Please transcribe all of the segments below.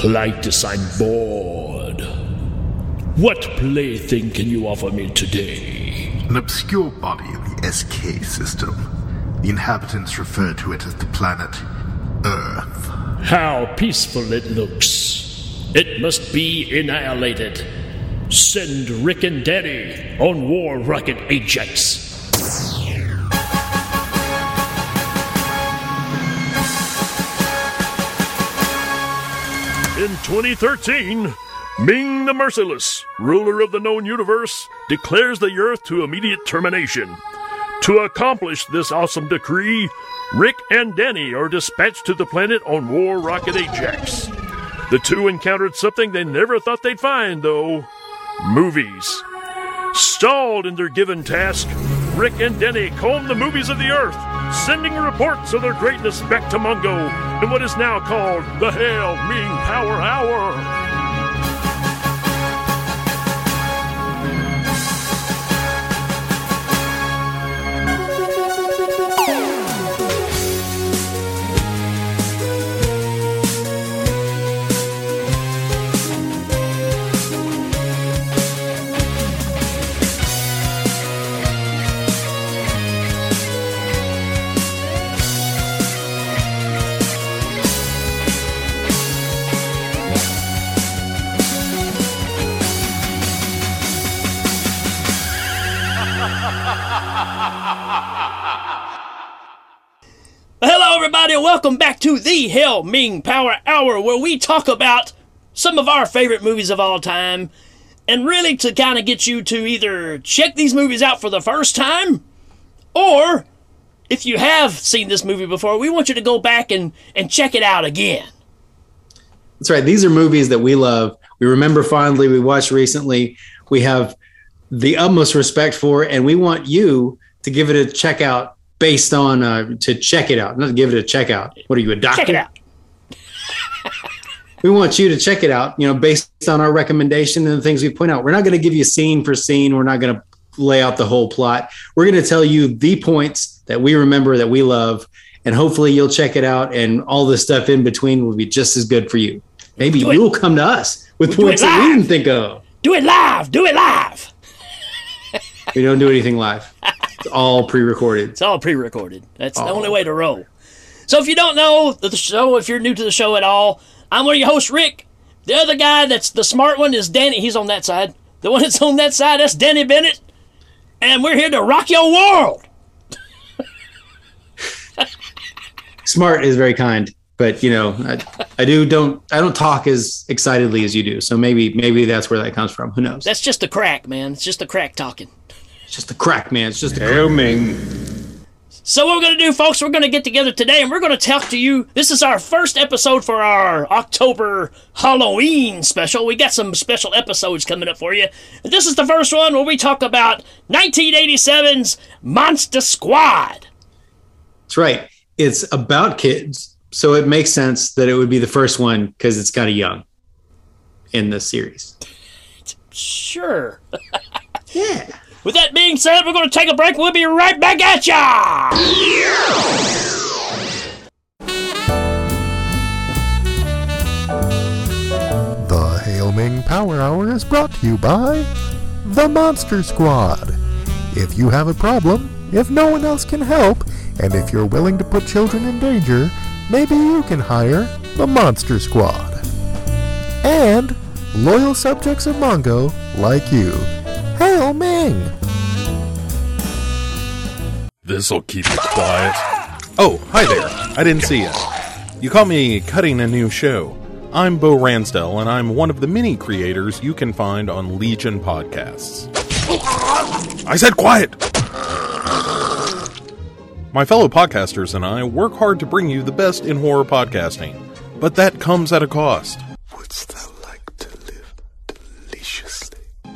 Klytus, I'm bored. What plaything can you offer me today? An obscure body in the SK system. The inhabitants refer to it as the planet Earth. How peaceful it looks. It must be annihilated. Send Rik and Danny on War Rocket Ajax. In 2013, Ming the Merciless, ruler of the known universe, declares the Earth to immediate termination. To accomplish this awesome decree, Rik and Danny are dispatched to the planet on War Rocket Ajax. The two encountered something they never thought they'd find, though movies. Stalled in their given task, Rik and Denny comb the movies of the Earth, sending reports of their greatness back to Mongo in what is now called the Hail Ming Power Hour. Hello, everybody, and welcome back to the Hail Ming Power Hour, where we talk about some of our favorite movies of all time, and really to kind of get you to either check these movies out for the first time, or if you have seen this movie before, we want you to go back and, and check it out again. That's right. These are movies that we love. We remember fondly. We watched recently. We have the utmost respect for, and we want you to give it a check out based on uh, to check it out, not to give it a check out. What are you, a doctor? Check it out. we want you to check it out, you know, based on our recommendation and the things we point out. We're not going to give you scene for scene. We're not going to lay out the whole plot. We're going to tell you the points that we remember that we love, and hopefully you'll check it out, and all the stuff in between will be just as good for you. Maybe Do you'll come to us with it points that we didn't think of. Do it live. Do it live. We don't do anything live. It's all pre-recorded. It's all pre-recorded. That's the Oh. only way to roll. So if you don't know the show, if you're new to the show at all, I'm one of your hosts, Rik. The other guy that's the smart one is Danny. He's on that side. The one that's on that side, that's Danny Bennett. And we're here to rock your world. Smart is very kind, but you know, I, I do don't I don't talk as excitedly as you do. So maybe maybe that's where that comes from. Who knows? That's just the crack, man. It's just the crack talking. It's just a crack, man. It's just a Hail Ming. So what we're gonna do, folks, we're gonna get together today and we're gonna talk to you. This is our first episode for our October Halloween special. We got some special episodes coming up for you. And this is the first one where we talk about 1987's Monster Squad. That's right. It's about kids, so it makes sense that it would be the first one because it's kind of young in the series. Sure. Yeah. With that being said, we're gonna take a break. We'll be right back at ya. The Hail Ming Power Hour is brought to you by The Monster Squad. If you have a problem, if no one else can help, and if you're willing to put children in danger, maybe you can hire The Monster Squad. And loyal subjects of Mongo like you. Hail oh, Ming! This'll keep it quiet. Oh, hi there. I didn't see you. You caught me cutting a new show. I'm Bo Ransdell, and I'm one of the many creators you can find on Legion Podcasts. I said quiet! My fellow podcasters and I work hard to bring you the best in horror podcasting, but that comes at a cost. Wouldst thou like to live deliciously?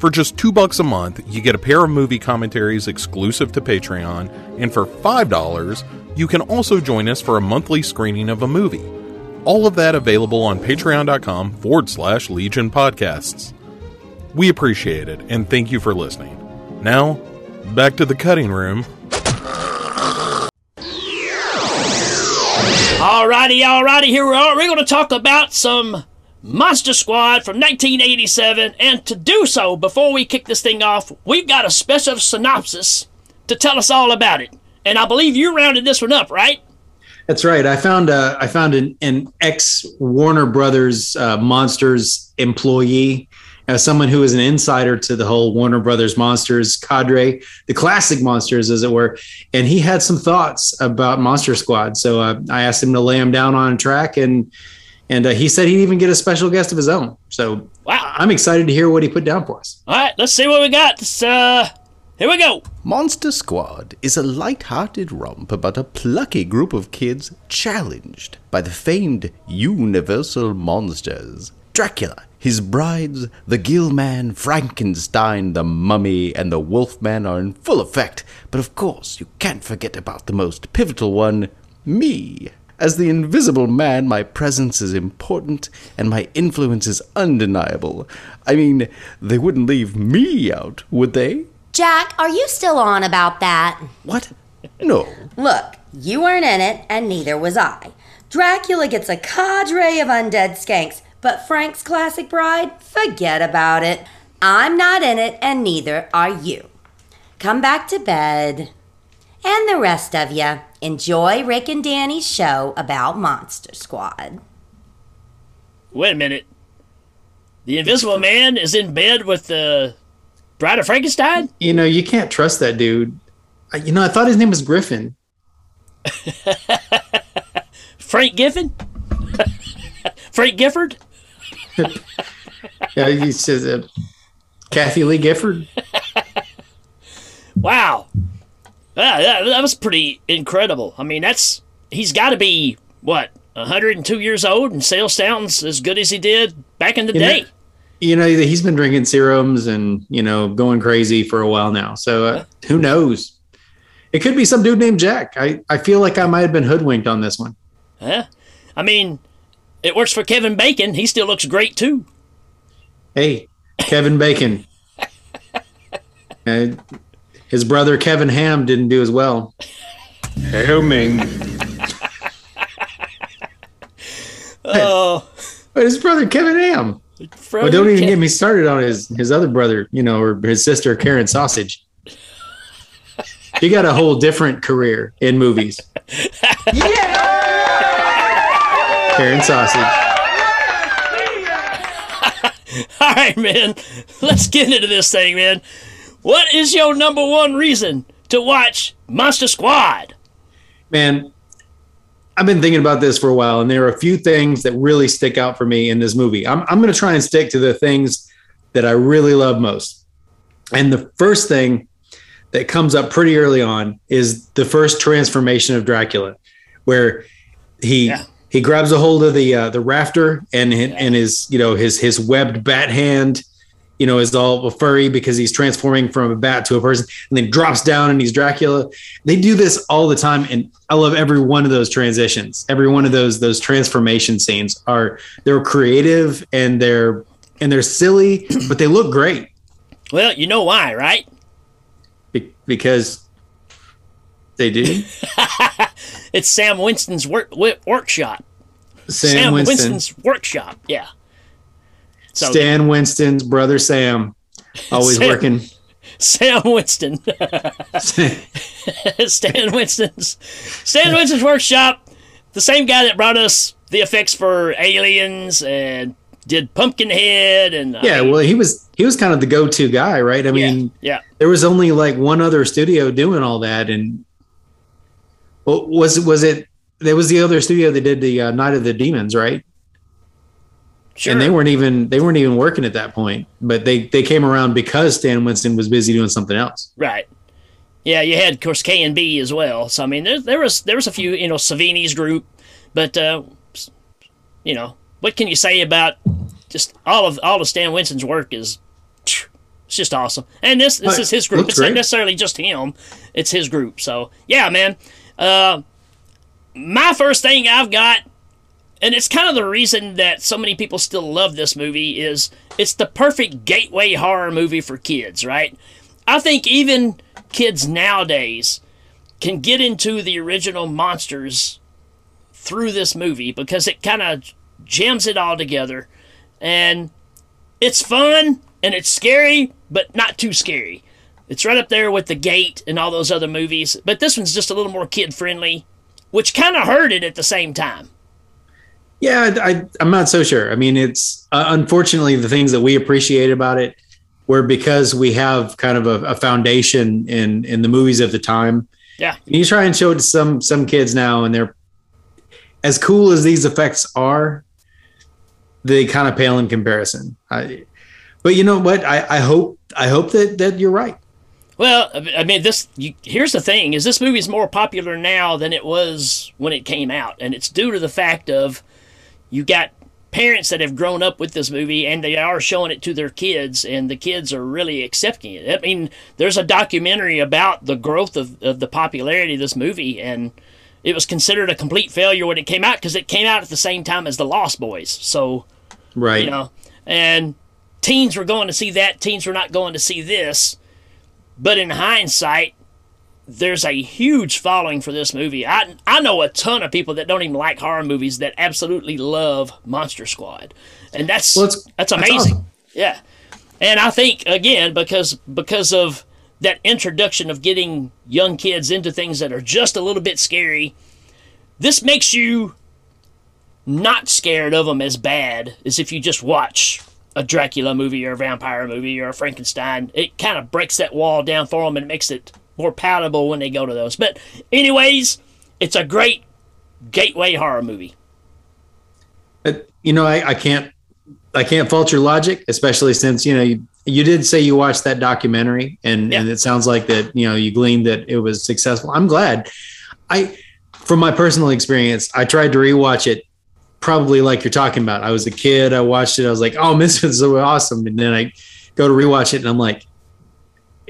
For just two bucks a month, you get a pair of movie commentaries exclusive to Patreon, and for $5, you can also join us for a monthly screening of a movie. All of that available on patreon.com forward slash Legion Podcasts. We appreciate it, and thank you for listening. Now, back to the cutting room. Alrighty, alrighty, here we are. We're going to talk about some Monster Squad from 1987. And to do so, before we kick this thing off, we've got a special synopsis to tell us all about it. And I believe you rounded this one up, right? That's right. I found uh, I found an, an ex Warner Brothers uh, Monsters employee, as someone who is an insider to the whole Warner Brothers Monsters cadre, the classic monsters, as it were, and he had some thoughts about Monster Squad. So uh, I asked him to lay him down on a track, and and uh, he said he'd even get a special guest of his own. So Wow. I'm excited to hear what he put down for us. All right, let's see what we got. Uh, here we go. Monster Squad is a light-hearted romp about a plucky group of kids challenged by the famed Universal monsters. Dracula, his brides, the Gill-Man, Frankenstein, the Mummy, and the Wolfman are in full effect, but of course you can't forget about the most pivotal one, me. As the invisible man, my presence is important and my influence is undeniable. I mean, they wouldn't leave me out, would they? Jack, are you still on about that? What? No. Look, you weren't in it, and neither was I. Dracula gets a cadre of undead skanks, but Frank's classic bride, forget about it. I'm not in it, and neither are you. Come back to bed. And the rest of you, enjoy Rik and Danny's show about Monster Squad. Wait a minute. The Invisible Man is in bed with the Bride of Frankenstein? You know, you can't trust that dude. I- You know, I thought his name was Griffin. Frank Giffen? Frank Gifford? Yeah, he says uh, Kathie Lee Gifford. Wow. Yeah, that, that was pretty incredible. I mean, that's he's got to be what 102 years old and sales sounds as good as he did back in the You know- day. you know he's been drinking serums and you know going crazy for a while now so uh, who knows it could be some dude named jack i i feel like i might have been hoodwinked on this one Huh? I mean, it works for Kevin Bacon. He still looks great too. hey kevin bacon Uh, his brother kevin ham didn't do as well Helming. Oh, but his brother kevin ham Frodo well, don't even Ke- get me started on his his other brother you know or his sister karen sausage he got a whole different career in movies yeah! karen sausage All right, man. Let's get into this thing, man. What is your number one reason to watch Monster Squad? man i've been thinking about this for a while and there are a few things that really stick out for me in this movie i'm, I'm going to try and stick to the things that i really love most and the first thing that comes up pretty early on is the first transformation of dracula where he Yeah. he grabs a hold of the uh, the rafter and hi- and his you know his his webbed bat hand you know is all furry because he's transforming from a bat to a person and then drops down and he's dracula they do this all the time and i love every one of those transitions every one of those those transformation scenes are they're creative and they're and they're silly but they look great Well, you know why, right? be- because they do It's Sam Winston's work, wi- workshop. sam, Sam winston Winston's workshop. Yeah. So stan winston's brother sam always Sam. working Sam Winston, Stan Winston's, Stan Winston's workshop. The same guy that brought us the effects for Aliens and did Pumpkinhead and I yeah mean, well he was he was kind of the go-to guy right i mean yeah. there was only like one other studio doing all that and well, was was it there was the other studio that did the uh, night of the demons right Sure. and they weren't even they weren't even working at that point but they they came around because stan winston was busy doing something else Right. Yeah, you had of course KNB as well. So I mean, there there was there was a few you know Savini's group, but uh, you know what can you say about just all of all of Stan Winston's work is it's just awesome. And this this is his group. looks It's not necessarily just him. It's his group. So yeah, man. Uh, my first thing I've got, and it's kind of the reason that so many people still love this movie is it's the perfect gateway horror movie for kids, right? I think even kids nowadays can get into the original monsters through this movie because it kind of jams it all together. And it's fun and it's scary but not too scary. It's right up there with the gate and all those other movies but this one's just a little more kid friendly which kind of hurt it at the same time Yeah, I, I'm not so sure. I mean, it's uh, unfortunately the things that we appreciate about it were because we have kind of a, a foundation in in the movies of the time. yeah And you try and show it to some some kids now, and they're as cool as these effects are, they kind of pale in comparison. I, but you know what? I, I hope I hope that that you're right. Well, I mean, this. You, here's the thing: is this movie's more popular now than it was when it came out, and it's due to the fact of you got parents that have grown up with this movie and they are showing it to their kids, and the kids are really accepting it. I mean, there's a documentary about the growth of, of the popularity of this movie, and it was considered a complete failure when it came out because it came out at the same time as The Lost Boys. So Right. you know and teens were going to see that teens were not going to see this but in hindsight there's a huge following for this movie i i know a ton of people that don't even like horror movies that absolutely love monster squad and that's Well, that's that's amazing awesome. yeah and i think again because because of that introduction of getting young kids into things that are just a little bit scary this makes you not scared of them as bad as if you just watch a Dracula movie or a vampire movie or a Frankenstein. It kind of breaks that wall down for them and makes it more palatable when they go to those. But, anyways, it's a great gateway horror movie. But, you know, I, I can't I can't fault your logic, especially since you know you, you did say you watched that documentary, and and it sounds like that you know you gleaned that it was successful. I'm glad. I, from my personal experience, I tried to rewatch it. Probably like you're talking about. I was a kid. I watched it. I was like, "Oh, this is so awesome!" And then I go to rewatch it, and I'm like,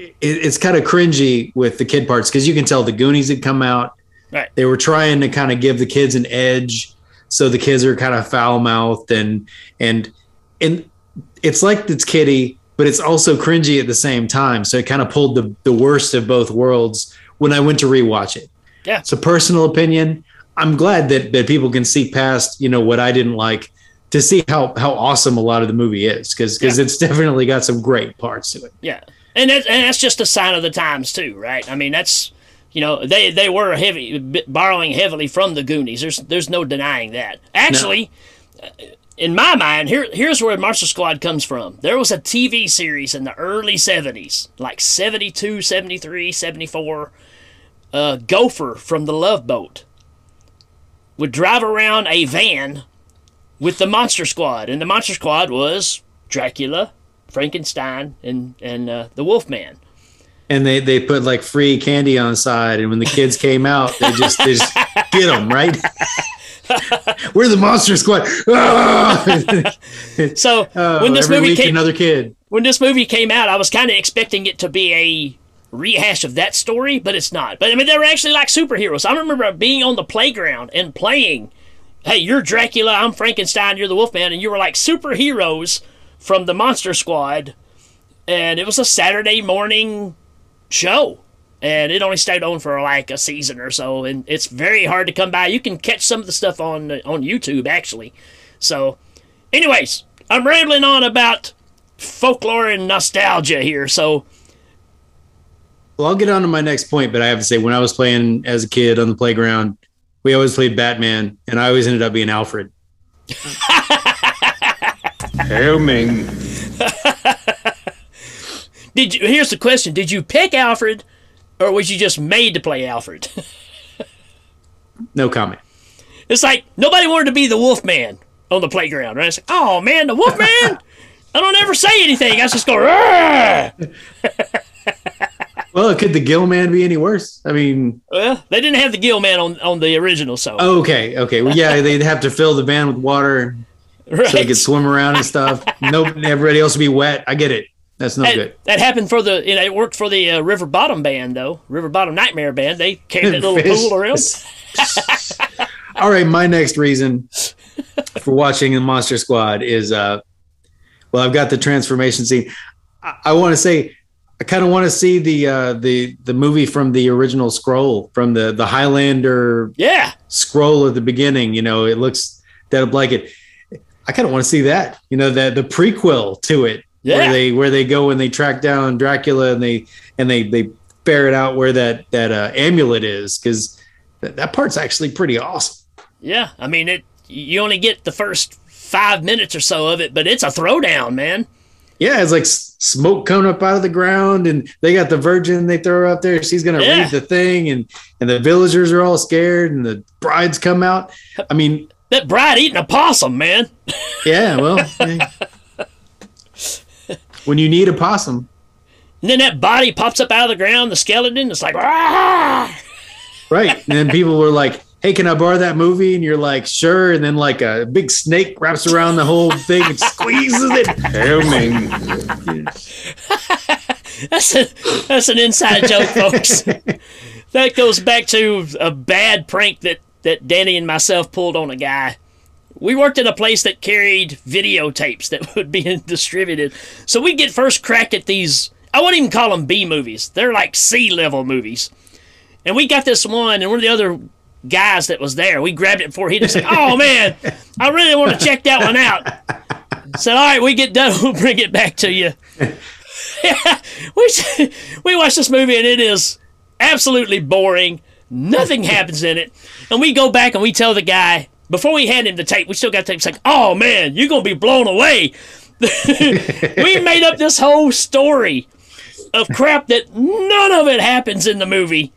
it, "It's kind of cringy with the kid parts because you can tell the Goonies had come out. Right. They were trying to kind of give the kids an edge, so the kids are kind of foul mouthed and and and it's like it's kitty, but it's also cringy at the same time. So it kind of pulled the the worst of both worlds when I went to rewatch it. Yeah. It's a personal opinion. I'm glad that that people can see past, you know, what I didn't like to see how how awesome a lot of the movie is because because Yeah. it's definitely got some great parts to it. Yeah, and that's, and that's just a sign of the times too, right? I mean, that's you know they they were heavy borrowing heavily from the Goonies. There's there's no denying that. Actually, uh, in my mind, here here's where Monster Squad comes from. There was a TV series in the early 70s, like 72, 73, 74. Uh, Gopher from the Love Boat would drive around a van with the Monster Squad, and the Monster Squad was Dracula, Frankenstein, and and uh, the Wolfman. And they they put like free candy on the side, and when the kids came out, they just they just get them right. We're the monster squad. So Oh, when this movie came, another kid. when this movie came out, I was kind of expecting it to be a rehash of that story, but it's not. But I mean, they were actually like superheroes. I remember being on the playground and playing. Hey, you're Dracula. I'm Frankenstein. You're the Wolfman, and you were like superheroes from the Monster Squad. And it was a Saturday morning show, and it only stayed on for like a season or so. And it's very hard to come by. You can catch some of the stuff on on YouTube actually. So, anyways, I'm rambling on about folklore and nostalgia here. So, Well, I'll get on to my next point, but I have to say, when I was playing as a kid on the playground, we always played Batman, and I always ended up being Alfred. Hail Ming. did you? Here's the question: Did you pick Alfred, or was you just made to play Alfred? No comment. it's like nobody wanted to be the Wolf Man on the playground, right? It's like, oh man, the Wolf Man. I don't ever say anything. I just go. Well, could the Gill Man be any worse? I mean, Well, they didn't have the Gill Man on on the original, so oh, okay, okay. Well, yeah, they'd have to fill the van with water. So Right. they could swim around and stuff. Nope, everybody else would be wet. I get it. That's no That, good. that happened for the, you know, it worked for the uh, River Bottom band, though. River Bottom Nightmare band. They carried that little pool around. All right, my next reason for watching the Monster Squad is uh well, I've got the transformation scene. I, I want to say I kind of want to see the uh the the movie from the original scroll from the the Highlander Yeah. scroll at the beginning, you know, it looks dead of blanket. I kind of want to see that, you know, the the prequel to it, Yeah. where they where they go and they track down Dracula and they and they they ferret out where that that uh, amulet is because that, that part's actually pretty awesome. Yeah. I mean, it. you only get the first five minutes or so of it, but it's a throwdown, man. Yeah, it's like s- smoke coming up out of the ground, and they got the virgin they throw her up there. She's gonna Yeah. read the thing, and and the villagers are all scared, and the brides come out. I mean, That bride eating a possum, man. yeah, well, eh. when you need a possum, And then that body pops up out of the ground, the skeleton. It's like, ah! right? And then people were like, "Hey, can I borrow that movie?" And you're like, "Sure." And then like a big snake wraps around the whole thing and squeezes it. Hail That's a, that's an inside joke, folks. that goes back to a bad prank that, that Danny and myself pulled on a guy. We worked at a place that carried videotapes that would be distributed. So we get first crack at these, I wouldn't even call them B movies. They're like C level movies. And we got this one, and one of the other guys that was there, we grabbed it before he just said, Oh man, I really want to check that one out. Said, All right, we get done, we'll bring it back to you. we we watched this movie and it is absolutely boring. Nothing happens in it, and we go back and we tell the guy before we hand him the tape. We still got tape. It's like, oh man, you're gonna be blown away. we made up this whole story of crap that none of it happens in the movie,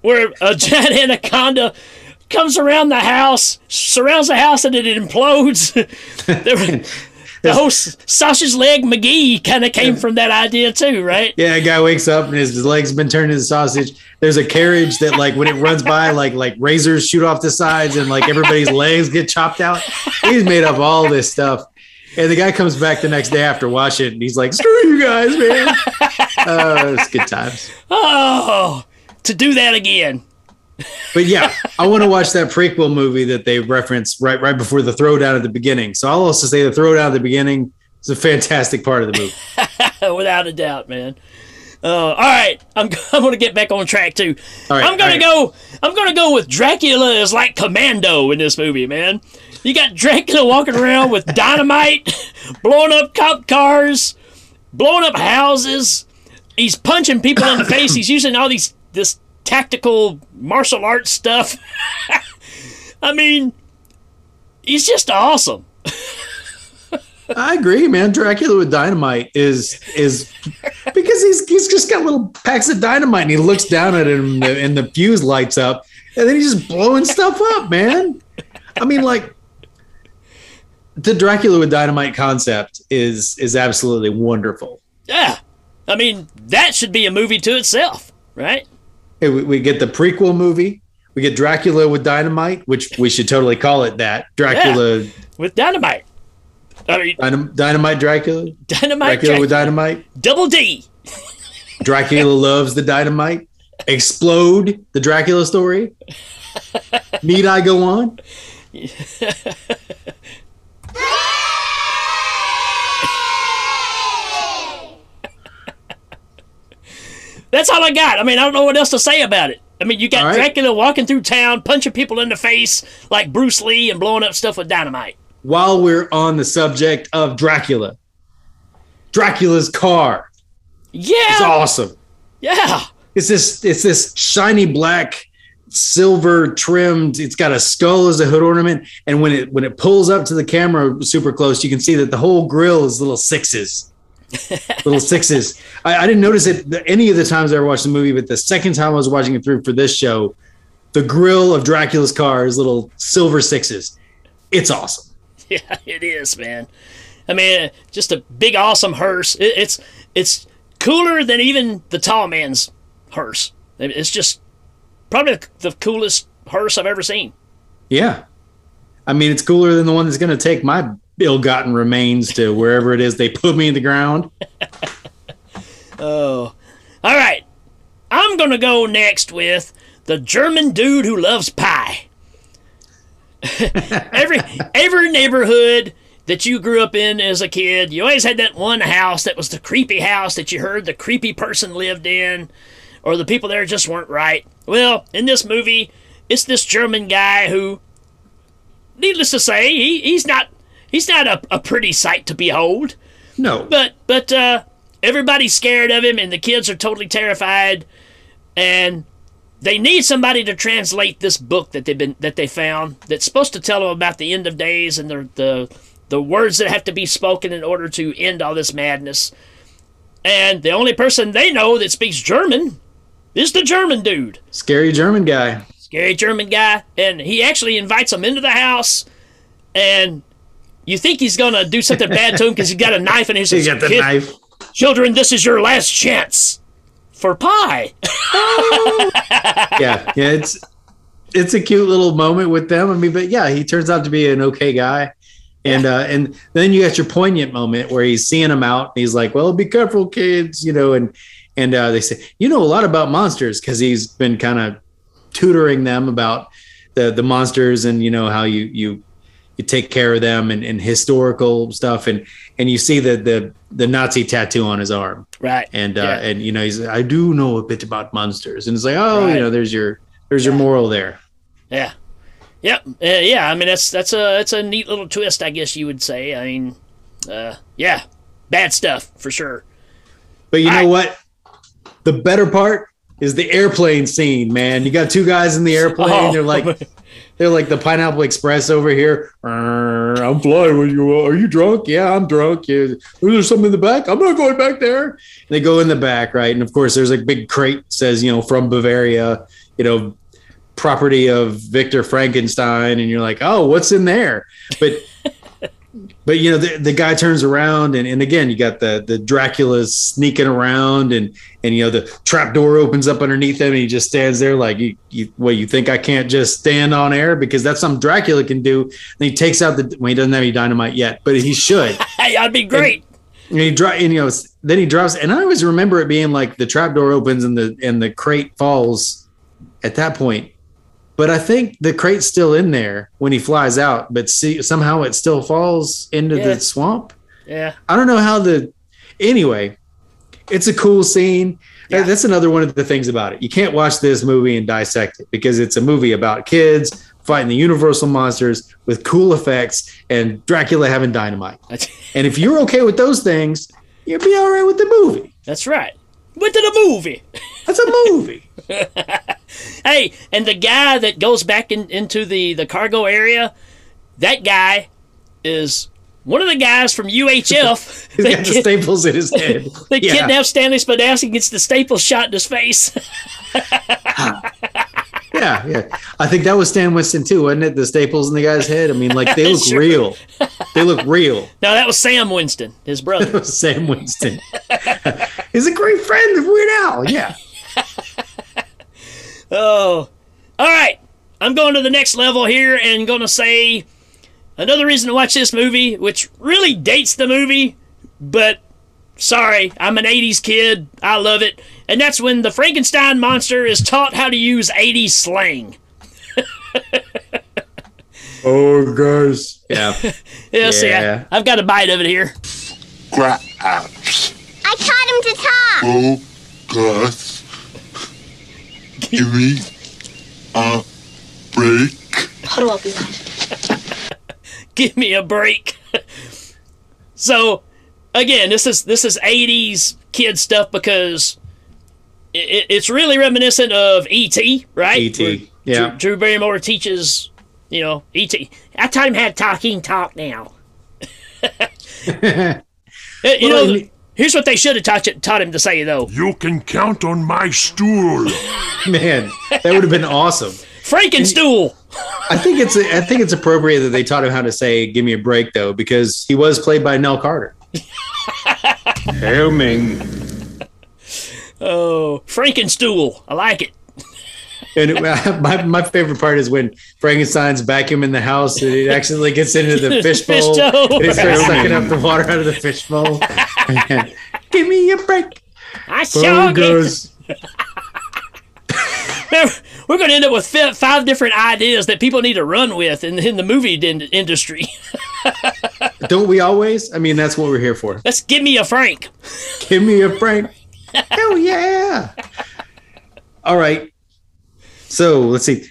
where a giant anaconda comes around the house, surrounds the house, and it implodes. The whole sausage leg McGee kind of came from that idea too, right? Yeah, a guy wakes up and his, his legs been turned into sausage. There's a carriage that like when it runs by, like like razors shoot off the sides and like everybody's legs get chopped out. He's made up all this stuff. And the guy comes back the next day after watching it and he's like, screw you guys, man. Uh, it's good times. Oh, to do that again. But yeah, I want to watch that prequel movie that they reference right right before the throwdown at the beginning. So I'll also say the throwdown at the beginning is a fantastic part of the movie. Without a doubt, man. Uh, all right, I'm, I'm going to get back on track too. Right, I'm to go. I'm going to go with Dracula is like Commando in this movie, man. You got Dracula walking around with dynamite, blowing up cop cars, blowing up houses. He's punching people in the face. He's using all these this tactical martial arts stuff. I mean, he's just awesome. I agree, man. Dracula with dynamite is is because he's he's just got little packs of dynamite and he looks down at him and the, and the fuse lights up and then he's just blowing stuff up, man. I mean, like the Dracula with dynamite concept is is absolutely wonderful. Yeah, I mean that should be a movie to itself, right? We, we get the prequel movie. We get Dracula with dynamite, which we should totally call it that. Dracula, With dynamite. I mean, dynam- dynamite Dracula. dynamite. Dracula with dynamite. Double D. Dracula loves the dynamite. Explode the Dracula story. Need I go on? That's all I got. I mean, I don't know what else to say about it. I mean, you got right. Dracula walking through town, punching people in the face like Bruce Lee and blowing up stuff with dynamite. While we're on the subject of Dracula, Dracula's car Yeah. It's awesome. yeah. It's this it's this shiny black silver trimmed it's got a skull as a hood ornament and when it when it pulls up to the camera super close you can see that the whole grill is little sixes little sixes I, I didn't notice it any of the times i ever watched the movie but the second time i was watching it through for this show the grill of dracula's car is little silver sixes it's awesome Yeah, it is, man. I mean, just a big, awesome hearse. It, it's it's cooler than even the tall man's hearse. It's just probably the, the coolest hearse I've ever seen. yeah i mean it's cooler than the one that's going to take my ill-gotten remains to wherever it is they put me in the ground. Oh. All right. I'm to go next with the German dude who loves pie. every every neighborhood that you grew up in as a kid, you always had that one house that was the creepy house that you heard the creepy person lived in or the people there just weren't right. Well, in this movie, it's this German guy who needless to say, he, he's not he's not a, a pretty sight to behold. No. But but uh everybody's scared of him and the kids are totally terrified and they need somebody to translate this book that they've been that they found that's supposed to tell them about the end of days and the the the words that have to be spoken in order to end all this madness. And the only person they know that speaks German is the German dude. Scary German guy. Scary German guy. And he actually invites them into the house and you think he's gonna do something bad to him because he's got a knife in his He got the "Kid- knife. Children, this is your last chance for pie. yeah, yeah, it's it's a cute little moment with them. I mean, but yeah, he turns out to be an okay guy. And uh, and then you got your poignant moment where he's seeing them out and he's like, "Well, be careful, kids," you know, and and uh, they say, "You know a lot about monsters" because he's been kind of tutoring them about the the monsters and you know how you you you take care of them and, and historical stuff and and you see the the the Nazi tattoo on his arm Right. and uh, Yeah. and you know he's I do know a bit about monsters and it's like oh Right. you know there's your there's your moral there Yeah. Yep. Uh, yeah. I mean, that's that's a that's a neat little twist, I guess you would say. I mean, uh, yeah, bad stuff for sure. but you know I- what the better part is the airplane scene man you got two guys in the airplane Oh. they're like they're like the Pineapple Express over here. I'm flying with you. Are you drunk? Yeah I'm drunk. Is there something in the back? I'm not going back there. And they go in the back right? And of course there's a big crate says you know from Bavaria you know property of Victor Frankenstein, and you're like, oh, what's in there? But but you know the, the guy turns around and, and again you got the the Dracula sneaking around and and you know the trap door opens up underneath him and he just stands there like you, you what you think I can't just stand on air because that's something Dracula can do. And he takes out the well he doesn't have any dynamite yet, but he should. Hey, I'd be great. And he dro- and you know then he drops and I always remember it being like the trap door opens and the and the crate falls at that point. But I think the crate's still in there when he flies out, but see somehow it still falls into Yeah. the swamp. Yeah. I don't know how the anyway, it's a cool scene. That- That's another one of the things about it. You can't watch this movie and dissect it because it's a movie about kids fighting the universal monsters with cool effects and Dracula having dynamite. And if you're okay with those things, you'll be all right with the movie. That's right. Went to the movie. That's a movie. Hey, and the guy that goes back in, into the, the cargo area, that guy is one of the guys from UHF. He's got the staples in his head. They Yeah. kidnap Stanley Spadowski, gets the staples shot in his face. Yeah, yeah. I think that was Stan Winston too, wasn't it? The staples in the guy's head. I mean, like they look Sure. real. They look real. no, that was Sam Winston, his brother. Sam Winston. He's a great friend of Weird Al. Yeah. Oh, all right. I'm going to the next level here and going to say another reason to watch this movie, which really dates the movie, but sorry, I'm an 80s kid. I love it. And that's when the Frankenstein monster is taught how to use 80s slang. Oh, guys. Yeah. Yeah, see, Yeah. I, I've got a bite of it here. I taught him to talk. Oh, Gus. Give me a break. Huddle up, Eli. Give me a break. so, again, this is this is 80s kid stuff because it, it's really reminiscent of E.T., right? E.T., yeah. Drew, Drew Barrymore teaches, you know, E.T. I taught him how to talk, talk now. You Well, know, I- here's what they should have taught, taught him to say, though. You can count on my stool. Man, that would have been awesome. Frankenstool! I think it's I think it's appropriate that they taught him how to say "Give me a break" though, because he was played by Nell Carter. Hail Ming. Oh, Frankenstool. I like it. And my, my favorite part is when Frankenstein's vacuuming the house and it accidentally gets into the fishbowl. Fish bowl. and he starts sucking up the water out of the fishbowl. Give me a break. I Phone sure get goes. We're going to end up with five different ideas that people need to run with in, in the movie industry. Don't we always? I mean, that's what we're here for. Let's give me a Frank. Give me a Frank. Hell yeah. All right. So let's see.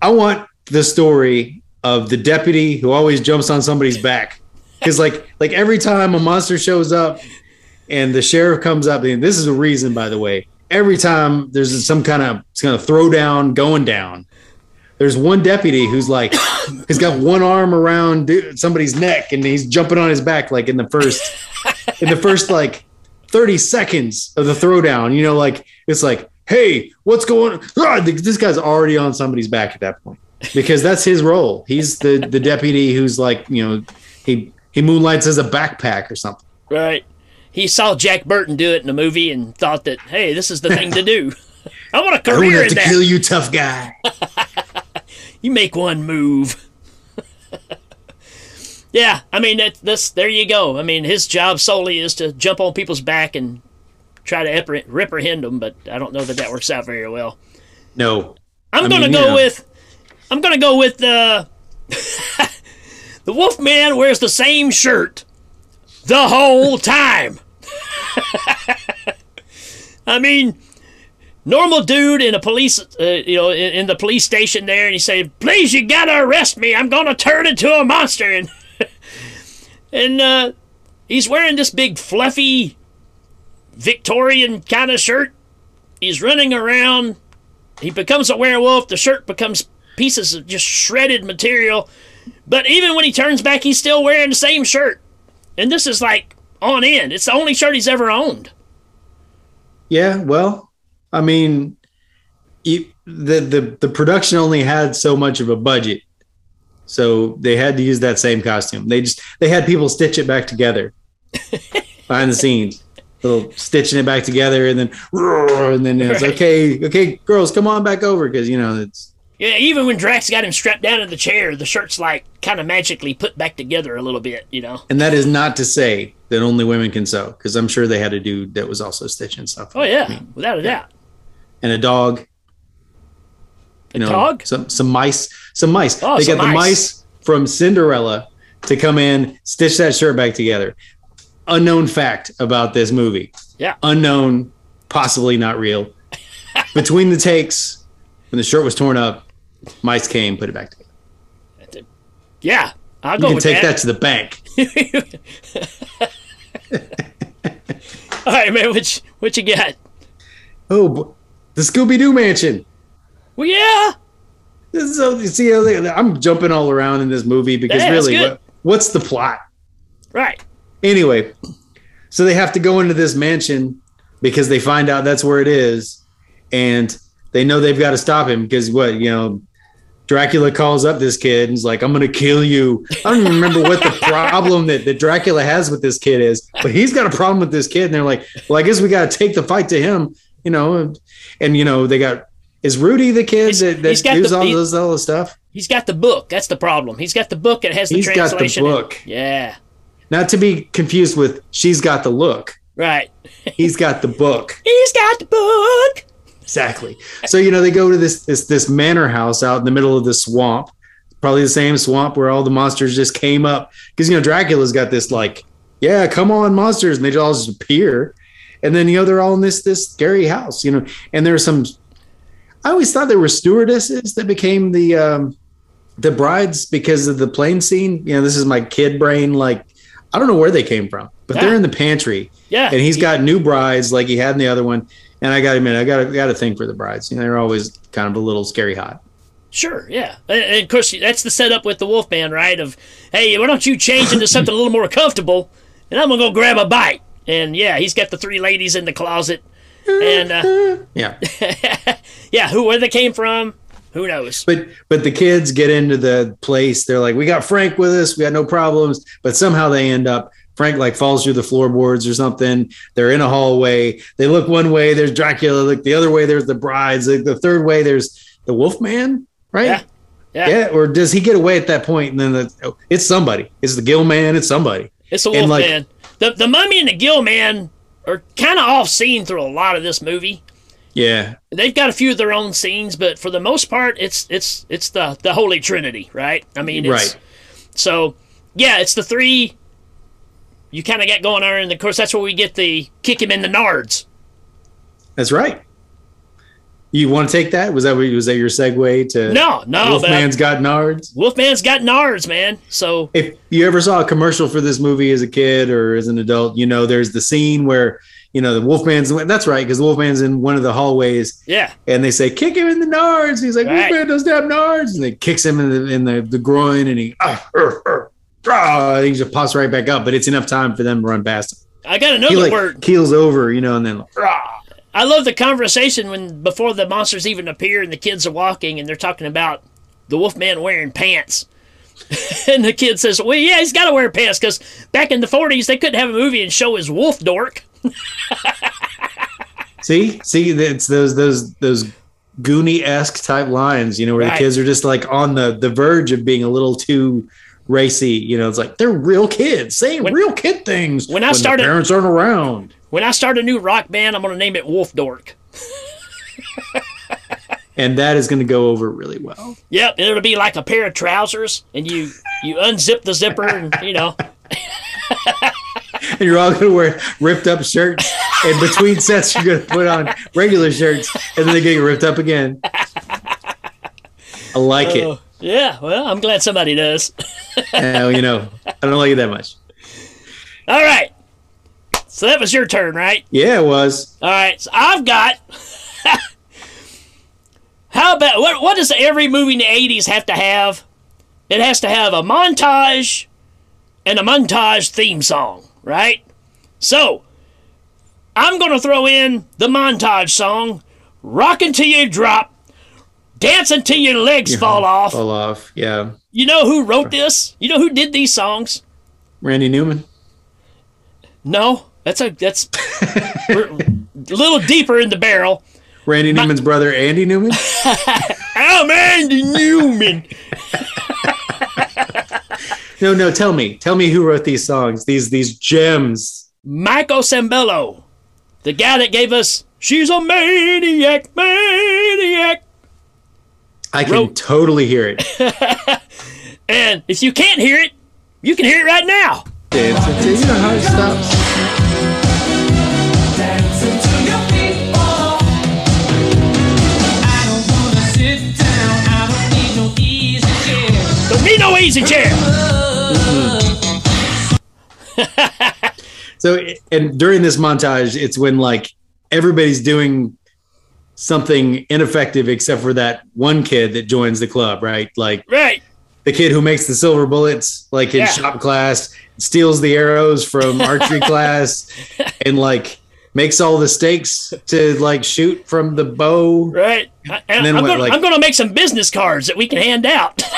I want the story of the deputy who always jumps on somebody's back. Because like like every time a monster shows up and the sheriff comes up, and this is a reason, by the way. Every time there's some kind of it's kind of throwdown going down, there's one deputy who's like he's got one arm around somebody's neck and he's jumping on his back like in the first in the first like 30 seconds of the throwdown you know like it's like hey what's going on Ah, this guy's already on somebody's back at that point because that's his role he's the the deputy who's like you know he he moonlights as a backpack or something Right. He saw Jack Burton do it in a movie and thought that, hey, this is the thing to do. I want a i career have in to that. kill you tough guy You make one move. yeah, I mean that this there you go. I mean his job solely is to jump on people's back and try to reprehend them, but I don't know that that works out very well. no I'm I gonna mean, go yeah. with I'm gonna go with uh, the Wolfman wears the same shirt the whole time. I mean, normal dude in a police, uh, you know, in, in the police station there, and he said, "Please, you gotta arrest me. I'm gonna turn into a monster." And and uh, he's wearing this big fluffy Victorian kind of shirt. He's running around. He becomes a werewolf. The shirt becomes pieces of just shredded material. But even when he turns back, he's still wearing the same shirt. And this is like on end. It's the only shirt he's ever owned. Yeah, well, I mean, you, the the the production only had so much of a budget, so they had to use that same costume. They just they had people stitch it back together behind the scenes, little stitching it back together, and then and then it's Right. okay, okay, girls, come on back over because you know it's Yeah, even when Drac's got him strapped down in the chair, the shirt's like kind of magically put back together a little bit, you know? and that is not to say that only women can sew because I'm sure they had a dude that was also stitching stuff. Oh, yeah, without a doubt. and a dog. A You know, dog? Some some mice. Some mice. Oh, they some got the mice. mice from Cinderella to come in, stitch that shirt back together. Unknown fact about this movie. Yeah. Unknown, possibly not real. Between the takes, when the shirt was torn up, mice came, put it back together. Yeah, I'll You go You can take that. that to the bank. All right, man, what you, what you got? Oh, the Scooby Doo Mansion. Well, yeah. So you see, I'm jumping all around in this movie because Yeah, really, what, what's the plot? Right. Anyway, so they have to go into this mansion because they find out that's where it is, and they know they've got to stop him because what you know, Dracula calls up this kid and is like, "I'm going to kill you." I don't even remember what the problem that, that Dracula has with this kid is, but he's got a problem with this kid, and they're like, "Well, I guess we got to take the fight to him," you know, and, and you know they got. Is Rudy the kid that, he's that got does the- all those all the stuff? He's got the book. That's the problem. He's got the book it has the translation. He's got the and- book. yeah. Not to be confused with "She's got the look." Right. He's got the book. He's got the book. Exactly. So you know they go to this this this manor house out in the middle of the swamp, probably the same swamp where all the monsters just came up because you know Dracula's got this like, yeah, come on monsters, and they all just appear, and then you know they're all in this this scary house, you know, and there there's some. I always thought there were stewardesses that became the um, the brides because of the plane scene. You know, this is my kid brain. Like, I don't know where they came from, but they're in the pantry. Yeah. and he's got new brides like he had in the other one. And I got to admit, I got got a thing for the brides. You know, they're always kind of a little scary hot. Sure, yeah. And, and of course, that's the setup with the Wolfman, right? Of, hey, why don't you change into something a little more comfortable, and I'm going to go grab a bite. And yeah, he's got the three ladies in the closet. And uh, Yeah, yeah, who where they came from, who knows? but but the kids get into the place. They're like, we got Frank with us. We got no problems. But somehow they end up Frank like falls through the floorboards or something. They're in a hallway. They look one way, there's Dracula. Look the other way, there's the brides. Like, the third way, there's the Wolfman, right? Yeah. Yeah. Yeah. Or does he get away at that point? And then the, oh, it's somebody. It's the Gill Man. It's somebody. It's the And, Wolf like- Man. The the Mummy and the Gill Man are kind of off scene through a lot of this movie. Yeah. They've got a few of their own scenes, but for the most part, it's it's it's the the Holy Trinity, right? I mean, it's, Right. So yeah, it's the three. You kind of get going on, and of course that's where we get the kick him in the nards. That's right. You want to take that? Was that what- was that your segue to? No, no, Wolfman's got nards. Wolfman's got nards, man. So If you ever saw a commercial for this movie as a kid or as an adult, you know there's the scene where you know the Wolfman's. That's right, because the Wolfman's in one of the hallways, yeah, and they say kick him in the nards. He's like Right. Wolfman doesn't have nards, and they kicks him in the in the, the groin, and he ah, er, er, ah, he just pops right back up. But it's enough time for them to run past him. I got another he like word. keels over, you know, and then I love the conversation when before the monsters even appear and the kids are walking and they're talking about the Wolfman wearing pants. and the kid says, "Well, yeah, he's got to wear pants because back in the '40s they couldn't have a movie and show his wolf dork." See, see, it's those those those Goonie esque type lines, you know, where Right. the kids are just like on the the verge of being a little too racy. You know, it's like they're real kids saying real kid things when I started- parents aren't around. When I start a new rock band, I'm going to name it Wolf Dork. And that is going to go over really well. Yep, it'll be like a pair of trousers, and you you unzip the zipper, and you know, And you're all going to wear ripped up shirts, and between sets you're going to put on regular shirts, and then they get ripped up again. I like Oh, it. yeah. Well, I'm glad somebody does. Hell, you know, I don't like it that much. All right. So that was your turn, right? Yeah, it was. All right, so I've got. How about what? What does every movie in the '80s have to have? It has to have a montage and a montage theme song, right? So I'm gonna throw in the montage song, "Rockin' Till You Drop," dancing till your legs fall off. Fall off. Yeah. You know who wrote this? You know who did these songs? Randy Newman. No, that's a that's a little deeper in the barrel. Randy Newman's brother, Andy Newman. I'm Andy Newman. No, no. Tell me, tell me who wrote these songs. These these gems. Michael Sembello, the guy that gave us "She's a Maniac, Maniac," I can Wrote- totally hear it. and if you can't hear it, you can hear it right now. Dance until you know how it stops. Don't need no easy chair. So, and during this montage, it's when like everybody's doing something ineffective except for that one kid that joins the club, right? Like Right. the kid who makes the silver bullets, like in Yeah. shop class, steals the arrows from archery class, and like makes all the stakes to like shoot from the bow. Right. And, then I'm, gonna, like- I'm gonna make some business cards that we can hand out.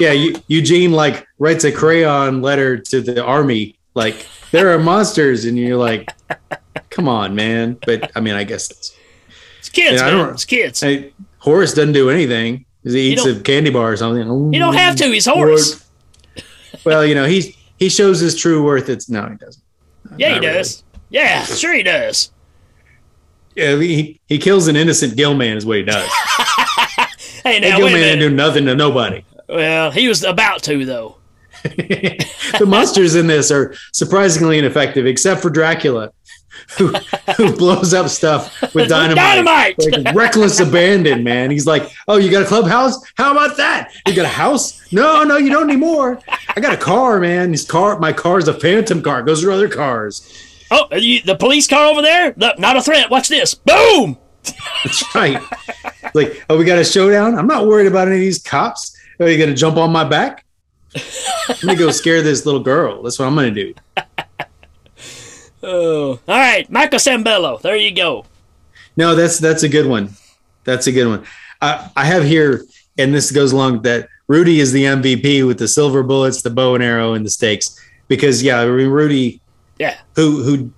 Yeah, Eu- Eugene like writes a crayon letter to the army, like there are monsters, and you're like, come on, man. But I mean, I guess it's, It's kids, Yeah, I man. don't- It's kids. hey, Horace doesn't do anything. He eats a candy bar or something. Oh, you don't have to. He's Horace. Well, you know, he he shows his true worth. It's no, he doesn't. Yeah, he Not really. does. Yeah, sure he does. Yeah, he he kills an innocent gill man is what he does. Hey, now gill wait man didn't do nothing to nobody. Well, he was about to though. the monsters in this are surprisingly ineffective, except for Dracula, who, who blows up stuff with dynamite. Dynamite! Like reckless abandon, man. He's like, "Oh, you got a clubhouse? How about that? You got a house? No, no, you don't anymore. I got a car, man. His car, my car is a phantom car. It goes through other cars. Oh, you, the police car over there? Not a threat. Watch this. Boom! That's right. like, oh, we got a showdown. I'm not worried about any of these cops. Are you gonna jump on my back? I'm gonna go scare this little girl. That's what I'm gonna do. Oh, all right, Michael Sembello. There you go. No, that's that's a good one. That's a good one. I, I have here, and this goes along that Rudy is the MVP with the silver bullets, the bow and arrow, and the stakes because yeah, I mean, Rudy, Yeah. who who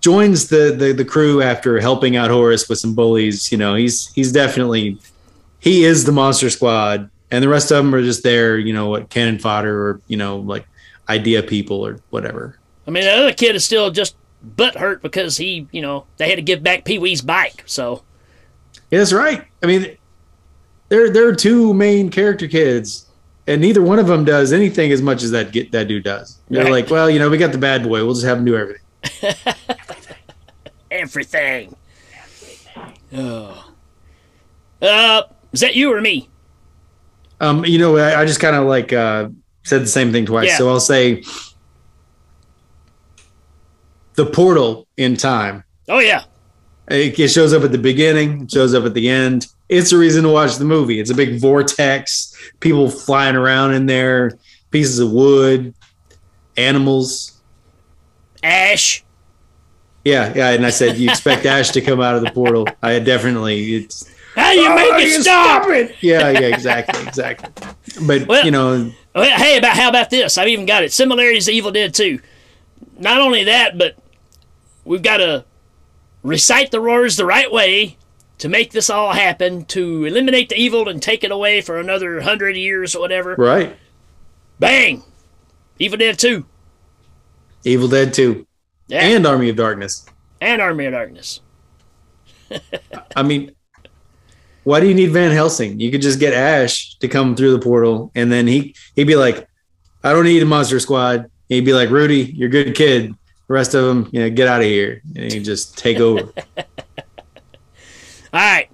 joins the, the the crew after helping out Horace with some bullies. You know, he's he's definitely he is the Monster Squad, and the rest of them are just there. You know, what cannon fodder or you know like idea people or whatever. I mean, the other kid is still just butt hurt because he, you know, they had to give back Pee Wee's bike. So, Yeah, that's right. I mean, there there are two main character kids, and neither one of them does anything as much as that get, that dude does. They're Right. like, well, you know, we got the bad boy. We'll just have him do everything. everything. Oh. Uh, is that you or me? Um, you know, I, I just kind of like uh, said the same thing twice. Yeah. So I'll say the portal in time. Oh, yeah. It, it shows up at the beginning. It shows up at the end. It's a reason to watch the movie. It's a big vortex. People flying around in there. Pieces of wood. Animals. Ash. Yeah, yeah. And I said you expect Ash to come out of the portal. I definitely. It's How do you Oh, make it you stop? it? yeah, yeah, exactly, exactly. But Well- you know, Well, Hey, about how about this? I've even got it. Similarities to Evil Dead 2. Not only that, but we've got to recite the roars the right way to make this all happen, to eliminate the evil and take it away for another hundred years or whatever. right? Bang! Evil Dead 2 Evil Dead Two Yeah. and Army of Darkness. and Army of Darkness. I mean, why do you need Van Helsing? You could just get Ash to come through the portal, and then he he'd be like, "I don't need a Monster Squad." He'd be like, "Rudy, you're a good kid. The rest of them, you know, get out of here," and he'd just take over. All right.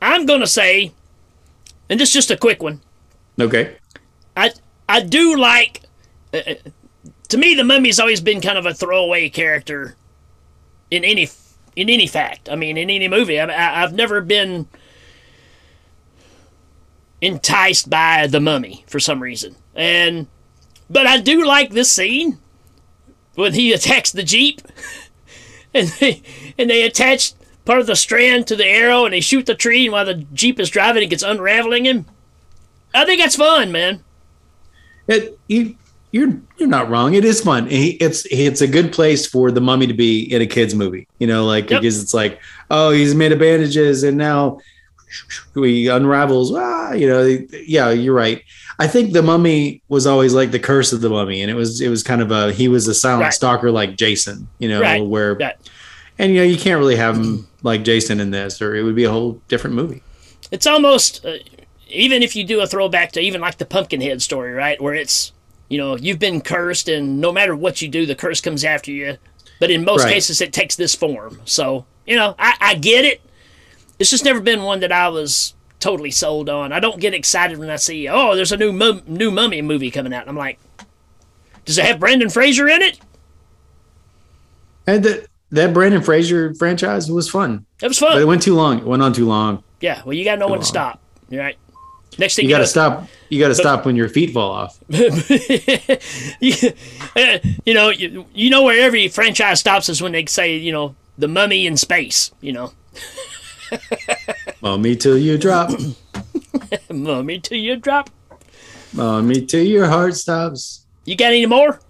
I'm going to say, and this is just a quick one. okay. I I do like. Uh, uh, to me, the mummy's always been kind of a throwaway character in any in any fact. I mean, in any movie. I, I, I've never been enticed by the mummy for some reason, and but I do like this scene when he attacks the jeep, and they and they attach part of the strand to the arrow, and they shoot the tree, and while the jeep is driving, it gets unraveling him. I think that's fun, man. It, you, you're you're not wrong. It is fun. He, it's it's a good place for the mummy to be in a kids movie. You know, like Yep. because it's like, oh, he's made of bandages, and now he unravels. Ah, you know, yeah, you're right. I think the mummy was always like the curse of the mummy, and it was it was kind of a he was a silent Right. stalker like Jason. You know, Right, where right. and you know you can't really have him like Jason in this, or it would be a whole different movie. it's almost uh, even if you do a throwback to even like the pumpkinhead story right where it's you know you've been cursed and no matter what you do the curse comes after you but in most cases it takes this form so you know I, I get it it's just never been one that i was totally sold on i don't get excited when i see oh there's a new mum- new mummy movie coming out i'm like does it have Brendan Fraser in it And that that Brendan Fraser franchise was fun, it was fun. but it went too long. It went on too long. yeah well you gotta know when to stop You're right next thing You you, got to stop. You got to stop when your feet fall off. you, you know, you, you know where every franchise stops is when they say, you know, the mummy in space, you know, Mummy till you drop. mummy till you drop. Mummy till your heart stops. You got any more?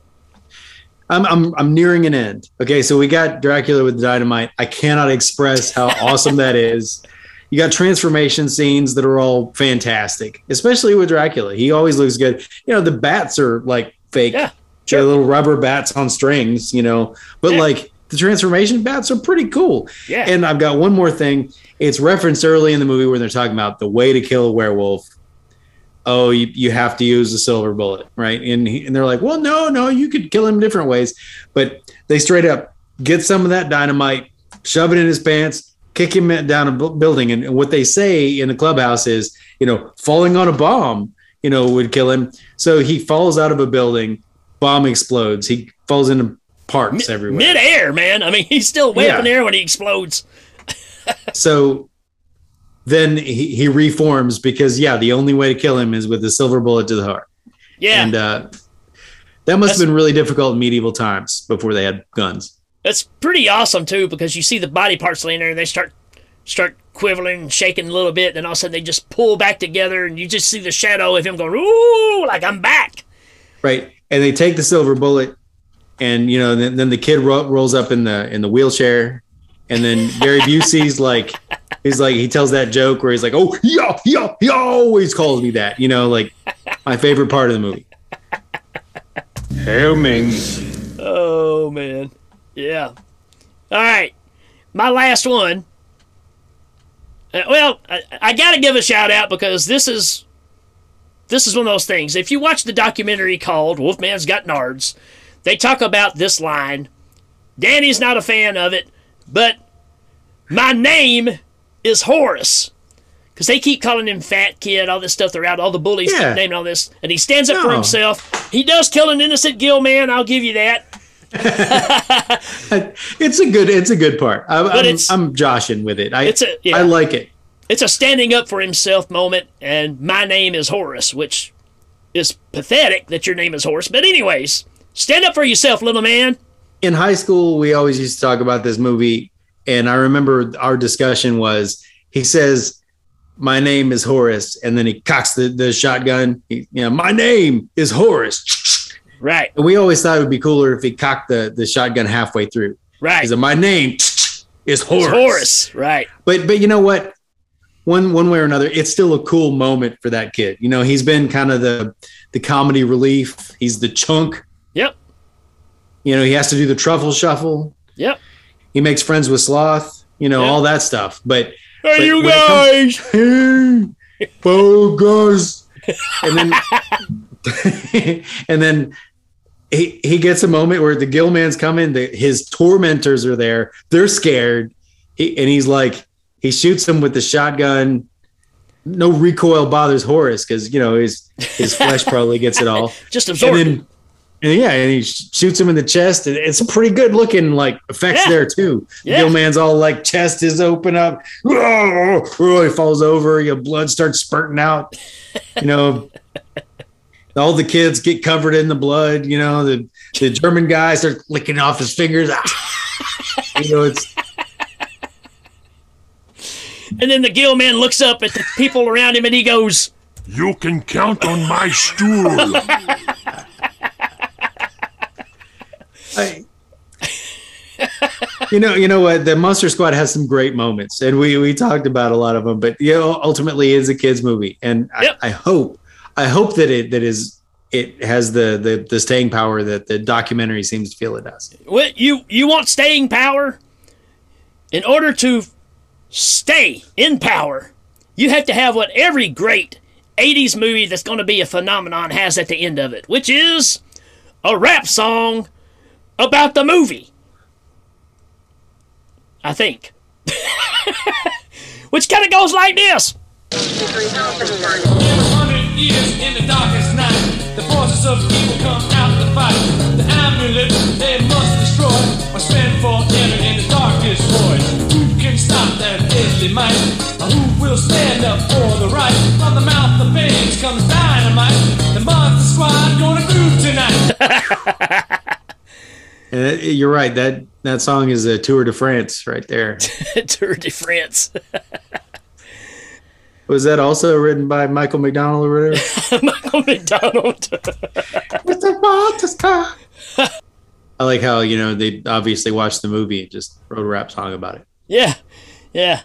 I'm I'm I'm nearing an end. Okay, so we got Dracula with the dynamite. I cannot express how awesome that is. You got transformation scenes that are all fantastic, especially with Dracula. He always looks good. You know, the bats are like fake. Yeah, They're little rubber bats on strings, you know. But Yeah. like the transformation bats are pretty cool. Yeah. And I've got one more thing. It's referenced early in the movie where they're talking about the way to kill a werewolf. Oh, you, you have to use a silver bullet, right? And he, and they're like, well, no, no, you could kill him different ways. But they straight up get some of that dynamite, shove it in his pants, kick him down a building. And, and what they say in the clubhouse is, you know, falling on a bomb, you know, would kill him. So he falls out of a building, bomb explodes. He falls into parts everywhere. Mid-air, man. I mean, he's still way up in the air when he explodes. so then he, he reforms because yeah, the only way to kill him is with a silver bullet to the heart. Yeah, And uh, that must have been really difficult in medieval times before they had guns. that's pretty awesome too because you see the body parts laying there and they start start quivering and shaking a little bit, and all of a sudden they just pull back together, and you just see the shadow of him going, "Ooh!" Like I'm back. Right. and they take the silver bullet, and you know, then, then the kid ro- rolls up in the in the wheelchair, and then Gary Busey's like, he's like, he tells that joke where he's like, oh yeah, yeah, he always calls me that, you know, like my favorite part of the movie. Hail Ming. Oh man, yeah. All right, my last one. Uh, well, I, I got to give a shout out because this is this is one of those things. If you watch the documentary called Wolfman's Got Nards, they talk about this line. Danny's not a fan of it, but my name is Horace. Because they keep calling him Fat Kid, all this stuff throughout, all the bullies Yeah. keep naming all this. And he stands up for himself. He does kill an innocent Gill man, I'll give you that. It's a good, it's a good part. I, But I'm, I'm joshing with it. I, It's a- yeah. I like it. It's a standing up for himself moment, and my name is Horace, which is pathetic that your name is Horace. But, anyways, stand up for yourself, little man. in high school, we always used to talk about this movie, and I remember our discussion was he says, "My name is Horace," and then he cocks the, the shotgun. He, you know, my name is Horace. Right, And we always thought it would be cooler if he cocked the, the shotgun halfway through. right. He said, "My name is Horace." Horace, right. But but you know what? One one way or another, it's still a cool moment for that kid. You know, he's been kind of the the comedy relief. He's the chunk. Yep, You know, he has to do the truffle shuffle. yep. he makes friends with sloth you know Yeah. all that stuff but Hey, But you guys! hey bogus and then and then he he gets a moment where the gill man's coming the, his tormentors are there they're scared he, and he's like he shoots them with the shotgun no recoil bothers horace because you know his his flesh probably gets it all Just absorb and then and yeah, and he shoots him in the chest. and It's a pretty good looking like effects Yeah. there too. Yeah. Gill man's all like chest is open up. Oh, oh, he falls over. Your blood starts spurting out. You know, all the kids get covered in the blood. You know, the the German guy starts licking off his fingers. Ah. you know, it's And then the Gill man looks up at the people around him and he goes, You can count on my stool. I, you know, you know what? The Monster Squad has some great moments, and we we talked about a lot of them. But you know, ultimately, it's a kids movie, and Yep. I, I hope, I hope that it that is it has the the the staying power that the documentary seems to feel it does. What you you want staying power? In order to stay in power, you have to have what every great 80s movie that's going to be a phenomenon has at the end of it, which is a rap song about the movie. I think. which kind of goes like this. years in the darkest night, the forces of evil come out to fight. The amulet they must destroy or spend forever in the darkest void. Who can stop might? Or who will stand up for the right? From the mouth of babes comes dynamite. The monster squad gonna groove tonight. You're right that that song is a Tour de France right there. Tour de France. Was that also written by Michael McDonald or whatever? Michael McDonald. I like how you know they obviously watched the movie and just wrote a rap song about it. yeah. Yeah.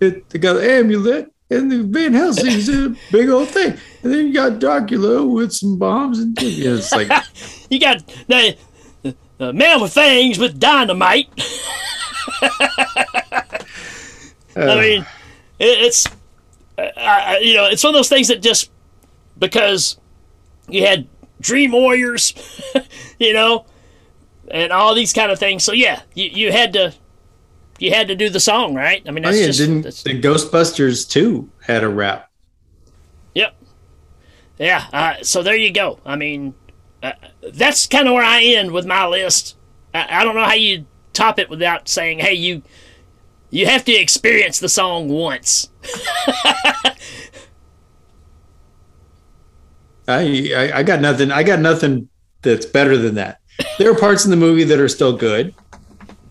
it, they got the amulet and the Van Helsing's a big old thing. And then you got Dracula with some bombs and you know, it's like You got the, the man with fangs with dynamite. I mean, it, it's I, you know it's one of those things that just because you had Dream Warriors, you know, and all these kind of things. So yeah, you, you had to you had to do the song, right? I mean, oh yeah, just didn't that's, the Ghostbusters too had a rap? Yep. Yeah. Uh, so there you go. I mean, uh, that's kind of where I end with my list. I, I don't know how you top it without saying, "Hey, you you have to experience the song once." I, I I got nothing. I got nothing that's better than that. There are parts in the movie that are still good.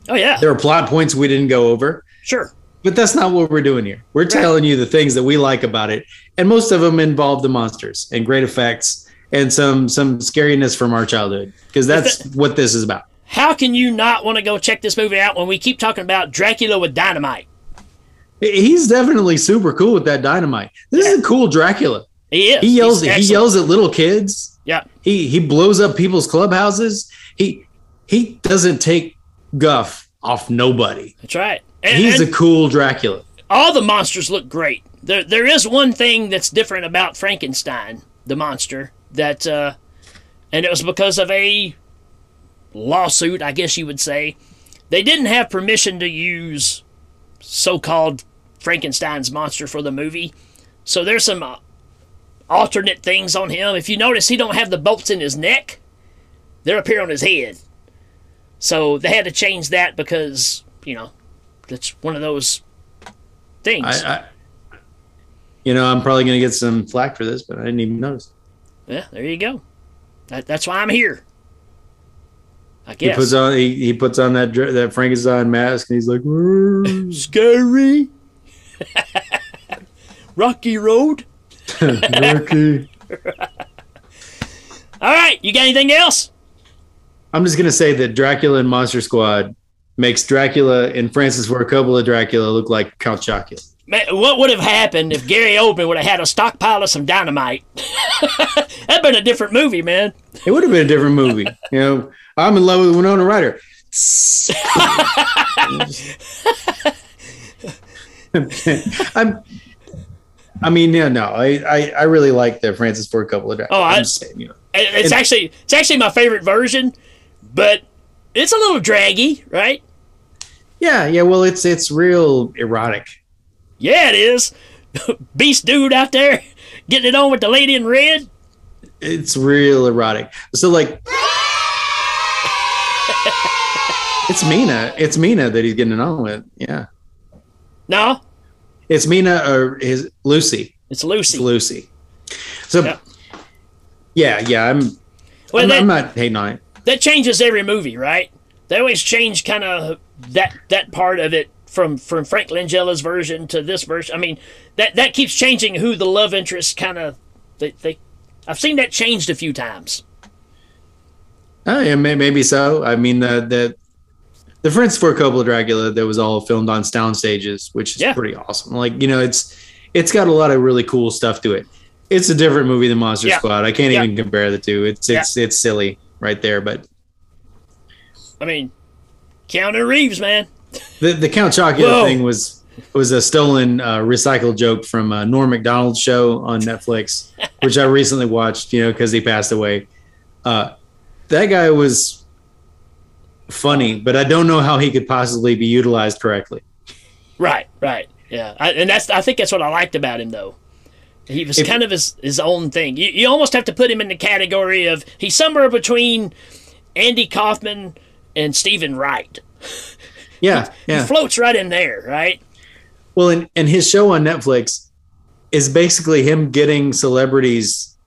Oh yeah, There are plot points we didn't go over, sure. but that's not what we're doing here. We're telling you the things that we like about it, and most of them involve the monsters and great effects and some some scariness from our childhood because that's what this is about. How can you not want to go check this movie out when we keep talking about Dracula with dynamite? He's definitely super cool with that dynamite. This is a cool Dracula. He is. He yells. He's He excellent. yells at little kids. Yeah. He he blows up people's clubhouses. He he doesn't take guff off nobody. That's right. And, He's and a cool Dracula. all the monsters look great. There, there is one thing that's different about Frankenstein, the monster, that, uh, and it was because of a lawsuit, I guess you would say. They didn't have permission to use so-called Frankenstein's monster for the movie, so there's some uh, alternate things on him. If you notice, he don't have the bolts in his neck; they're up here on his head. So they had to change that because you know that's one of those things. I, I you know I'm probably gonna get some flack for this, but I didn't even notice. Yeah, there you go. That, that's why I'm here. I guess He puts on he, he puts on that that Frankenstein mask and he's like Scary. Rocky Road. Rocky. All right, you got anything else? I'm just gonna say that Dracula and Monster Squad makes Dracula and Francis Ford Coppola Dracula look like Count Chocula. Man, what would have happened if Gary Oldman would have had a stockpile of some dynamite? That'd been a different movie, man. It would have been a different movie. You know, I'm in love with Winona Ryder. I'm. I mean, yeah, no, I, I, I really like the Francis Ford Coppola Dracula. Oh, I- saying, you know. It's And- actually it's actually my favorite version, but it's a little draggy, right? Yeah, yeah. Well, it's it's real erotic. Yeah, it is. Beast dude out there getting it on with the lady in red. It's real erotic. So like, it's Mina. It's Mina that he's getting it on with. Yeah, No, it's Mina or his Lucy. it's Lucy. It's Lucy. So, yeah, yeah. I'm. Well, I'm, that- I'm not hating on it. that changes every movie, right? They always change kind of that that part of it from from Frank Langella's version to this version. I mean, that that keeps changing who the love interest kind of they, they I've seen that changed a few times. Oh, yeah, may, maybe so. I mean, the the the Francis Ford Coppola Dracula that was all filmed on sound stages, which is pretty awesome. Like you know, it's it's got a lot of really cool stuff to it. It's a different movie than Monster Yeah. Squad. I can't Yeah. even compare the two. It's it's it's silly right there. But I mean, Keanu Reeves, man. The the Count Chocula thing was was a stolen uh, recycled joke from uh, Norm Macdonald's show on Netflix, which I recently watched. You know, because he passed away. Uh, that guy was funny, but I don't know how he could possibly be utilized correctly. Right, right, yeah, I, and that's I think that's what I liked about him though. He was If- kind of his his own thing. You you almost have to put him in the category of he's somewhere between Andy Kaufman and Steven Wright. Yeah, He yeah. floats right in there, right? Well, and, and his show on Netflix is basically him getting celebrities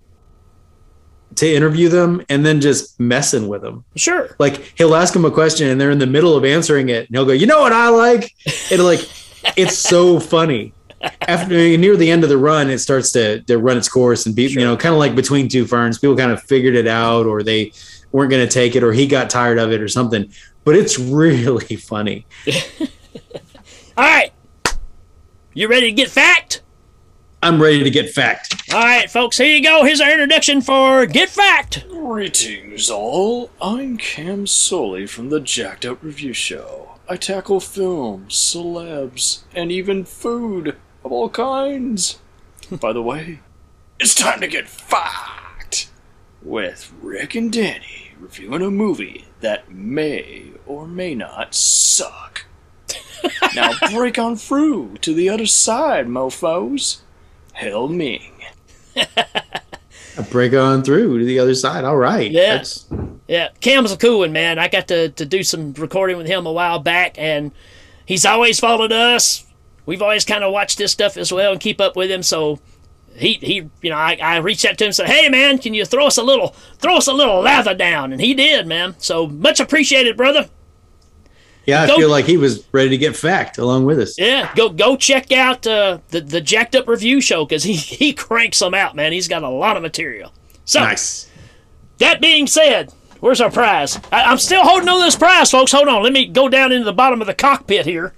to interview them and then just messing with them. Sure. Like he'll ask them a question and they're in the middle of answering it, and he'll go, "You know what I like?" And like, it's so funny. After near the end of the run, it starts to, to run its course and be, you know, kind of like between two ferns. People kind of figured it out, or they weren't going to take it, or he got tired of it, or something. But it's really funny. All right. You ready to get fact? I'm ready to get fact. All right, folks, here you go. Here's our introduction for Get Fact. Greetings, all. I'm Cam Soley from the Jacked Up Review Show. I tackle films, celebs, and even food of all kinds. By the way, it's time to get fucked with Rik and Danny reviewing a movie that may or may not suck. now break on through to the other side, mofos. Hell Ming. Break on through to the other side. All right. Yeah. That's- Yeah, Cam's a cool one, man. I got to, to do some recording with him a while back, and he's always followed us. We've always kind of watched this stuff as well and keep up with him. So he he, you know, I, I reached out to him and said, "Hey, man, can you throw us a little throw us a little lather down?" And he did, man. So much appreciated, brother. yeah, I feel like he was ready to get fact along with us. Yeah, go go check out uh, the the Jacked Up Review Show because he he cranks them out, man. He's got a lot of material. So, Nice. that being said, where's our prize? I, I'm still holding on to this prize, folks. Hold on. Let me go down into the bottom of the cockpit here.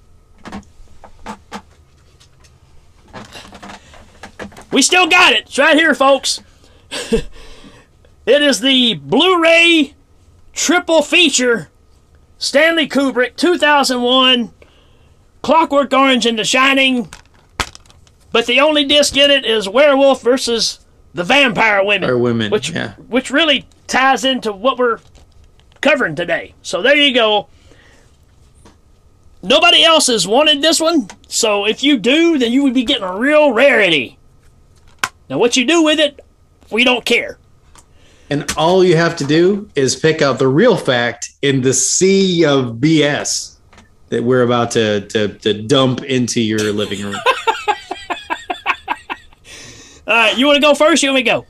We still got it. It's right here, folks. it is the Blu ray triple feature Stanley Kubrick 2001 Clockwork Orange and The Shining. But the only disc in it is Werewolf versus the Vampire Women. Or women. Which, yeah. which really ties into what we're covering today. So there you go. Nobody else has wanted this one, so if you do, then you would be getting a real rarity. Now, what you do with it, we don't care. And all you have to do is pick out the real fact in the sea of BS that we're about to, to, to dump into your living room. All right, you want to go first? You want me to go?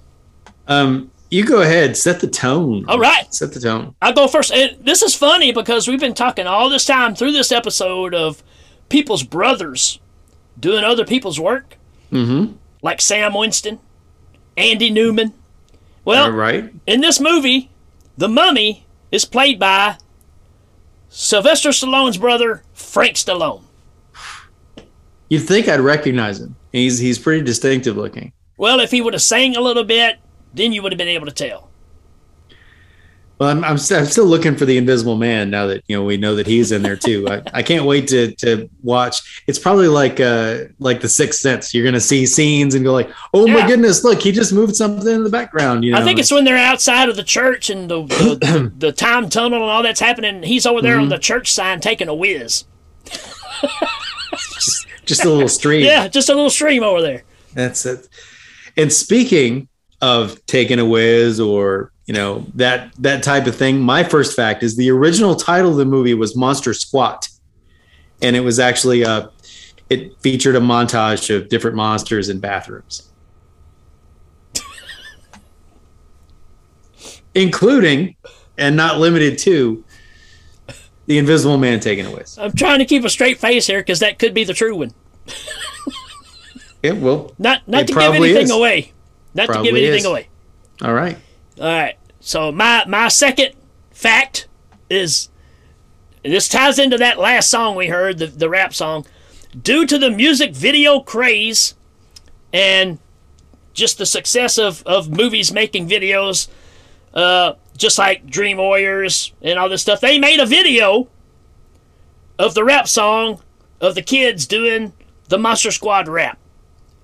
um, you go ahead, set the tone. All right. Set the tone. I'll go first. And this is funny because we've been talking all this time through this episode of people's brothers doing other people's work, Mm-hmm. Like Sam Winston, Andy Newman. Well, All right. in this movie, the mummy is played by Sylvester Stallone's brother, Frank Stallone. You'd think I'd recognize him. He's he's pretty distinctive looking. Well, if he would have sang a little bit, then you would have been able to tell. Well, I'm, I'm, st- I'm still looking for the Invisible Man now that you know we know that he's in there too. I, I can't wait to to watch. It's probably like uh like the Sixth Sense. You're gonna see scenes and go like, oh my goodness, look, he just moved something in the background. You know, I think it's when they're outside of the church and the the, the time tunnel and all that's happening. He's over there on Mhm. the church sign taking a whiz. just a little stream. Yeah, just a little stream over there. That's it. And speaking of taking a whiz or you know that that type of thing, my first fact is the original title of the movie was Monster Squat, and it was actually uh it featured a montage of different monsters in bathrooms, including and not limited to the Invisible Man taking a whiz. I'm trying to keep a straight face here because that could be the true one. Yeah, well, Not not It to give anything is. away. Not to give anything is. away. all right. All right. So my my second fact is this ties into that last song we heard, the, the rap song. Due to the music video craze and just the success of, of movies making videos, uh, just like Dream Warriors and all this stuff, they made a video of the rap song of the kids doing the Monster Squad rap.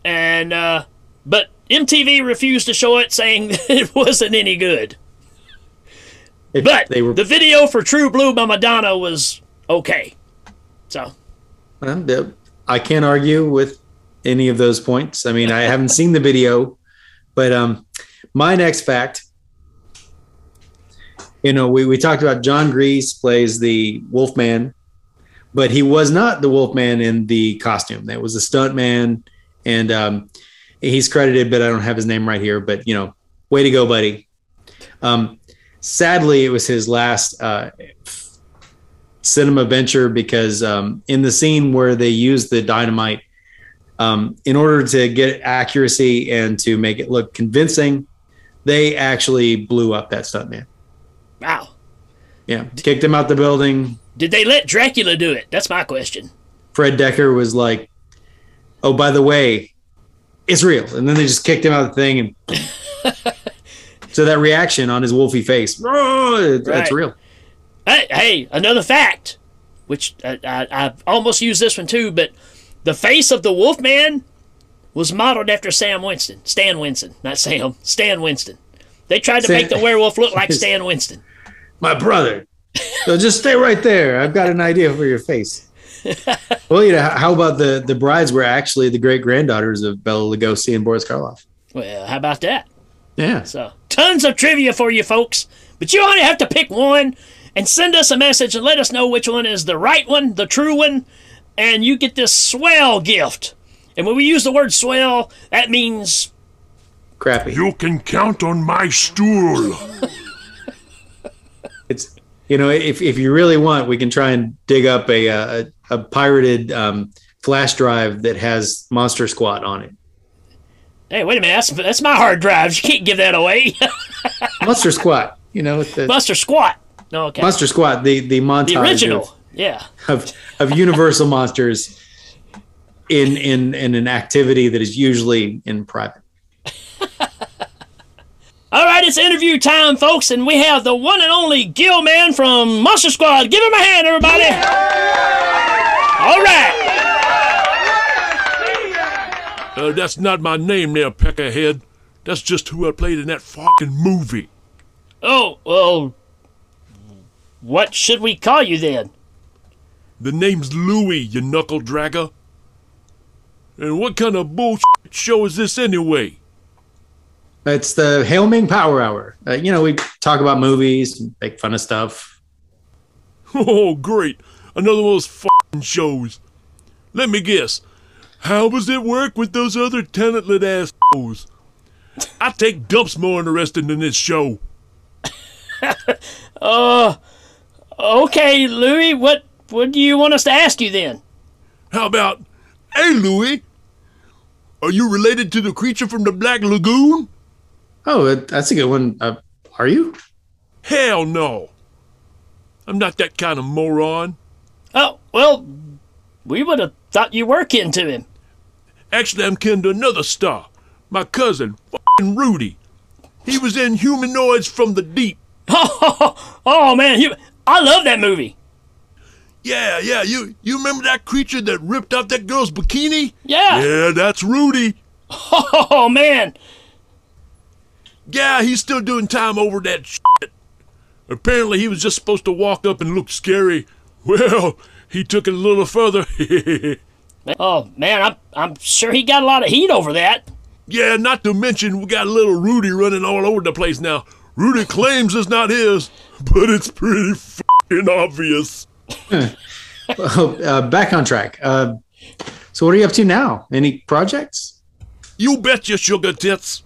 And uh, but MTV refused to show it, saying it wasn't any good. but they were- the video for True Blue by Madonna was okay. So Well, I can't argue with any of those points. I mean, I haven't seen the video, but um, my next fact, you know, we, we talked about John Gries plays the Wolfman, but he was not the Wolfman in the costume. That was a stunt man, and um, he's credited, but I don't have his name right here. But you know, way to go, buddy. Um, sadly, it was his last uh, cinema venture because um, in the scene where they use the dynamite, um, in order to get accuracy and to make it look convincing, they actually blew up that stuntman. wow. Yeah, kicked him out the building. Did they let Dracula do it? That's my question. Fred Dekker was like, "Oh, by the way, it's real," and then they just kicked him out of the thing, and so that reaction on his wolfy face, oh, that's Right. real. Hey, hey, another fact, which I, I, I almost used this one too, but the face of the Wolfman was modeled after Sam Winston, Stan Winston, not Sam, Stan Winston. They tried to Stan- make the werewolf look like Stan Winston. my brother. So just stay right there. I've got an idea for your face. well, you know, how about the the brides were actually the great granddaughters of Bela Lugosi and Boris Karloff? Well, how about that? Yeah. So, tons of trivia for you folks, but you only have to pick one and send us a message and let us know which one is the right one, the true one, and you get this swell gift. And when we use the word swell, that means Crappy. You can count on my stool. It's you know, if if you really want, we can try and dig up a uh, a, a pirated um, flash drive that has Monster Squad on it. Hey, wait a minute. That's, that's my hard drive. You can't give that away. Monster Squad. You know, with the Buster Squat. No, okay. Monster Squad, the the montage the original. of- Yeah. of of universal monsters in in in an activity that is usually in private. All right, it's interview time, folks, and we have the one and only Gil Man from Monster Squad. Give him a hand, everybody. All right. Uh, that's not my name there, Peckerhead. That's just who I played in that fucking movie. Oh, well, what should we call you then? The name's Louie, you knuckle dragger. And what kind of bullshit show is this anyway? It's the Hail Ming Power Hour. Uh, you know, we talk about movies, make fun of stuff. Oh, great. Another one of those fucking shows. Let me guess. How does it work with those other talented assholes? I take dumps more interesting than this show. Uh, okay, Louis, what, what do you want us to ask you then? How about, hey, Louie, are you related to the creature from the Black Lagoon? Oh, that's a good one. Uh, are you? Hell no. I'm not that kind of moron. Oh, well, we would have thought you were kin to him. Actually, I'm kin to another star. My cousin, Rudy. He was in Humanoids from the Deep. oh, man, you, I love that movie. Yeah, yeah, you you remember that creature that ripped off that girl's bikini? Yeah. Yeah, that's Rudy. Oh, man. Yeah, he's still doing time over that shit. Apparently, he was just supposed to walk up and look scary. Well, he took it a little further. Oh, man, I'm, I'm sure he got a lot of heat over that. yeah, not to mention we got a little Rudy running all over the place now. Rudy claims it's not his, but it's pretty fucking obvious. Well, uh, back on track. Uh, so, what are you up to now? Any projects? You bet your sugar tits.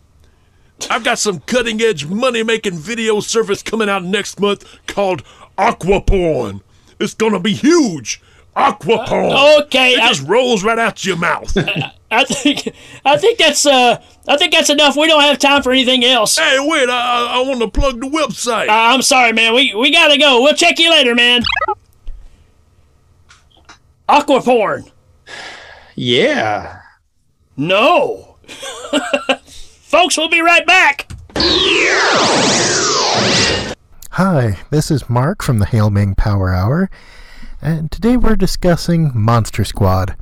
I've got some cutting edge money making video service coming out next month called Aquaporn. It's gonna be huge. Aquaporn. Uh, okay, It I- just rolls right out your mouth. I think, I think that's, uh, I think that's enough. We don't have time for anything else. hey, wait, I, I, I want to plug the website. Uh, I'm sorry, man. We, we gotta go. We'll check you later, man. Aquaporn. Yeah. No. Folks, we'll be right back. Hi, this is Mark from the Hail Ming Power Hour, and today we're discussing Monster Squad.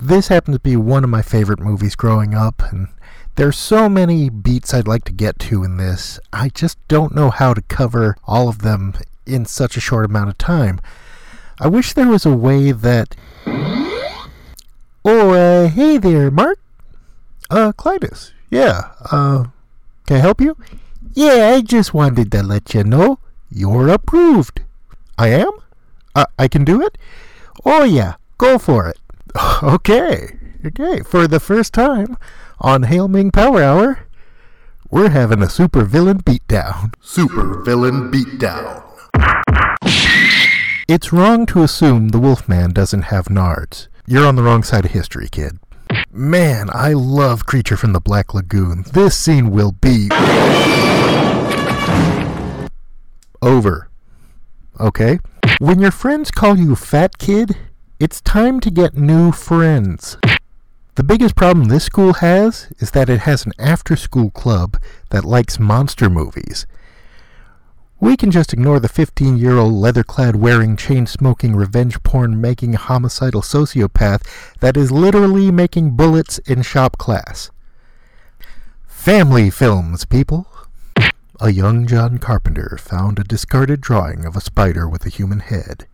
This happens to be one of my favorite movies growing up, and there's so many beats I'd like to get to in this. I just don't know how to cover all of them in such a short amount of time. I wish there was a way that. Oh, uh, hey there, Mark. Uh, Klytus. Yeah, uh, can I help you? Yeah, I just wanted to let you know you're approved. I am? I I can do it? Oh, yeah, go for it. Okay, okay. For the first time on Hail Ming Power Hour, we're having a super villain beatdown. Super villain beatdown. It's wrong to assume the Wolfman doesn't have nards. You're on the wrong side of history, kid. Man, I love Creature from the Black Lagoon. This scene will be. over. Okay? When your friends call you fat kid, it's time to get new friends. The biggest problem this school has is that it has an after school club that likes monster movies. We can just ignore the 15 year old leather clad wearing, chain smoking, revenge porn making homicidal sociopath that is literally making bullets in shop class. Family films, people. A young John Carpenter found a discarded drawing of a spider with a human head,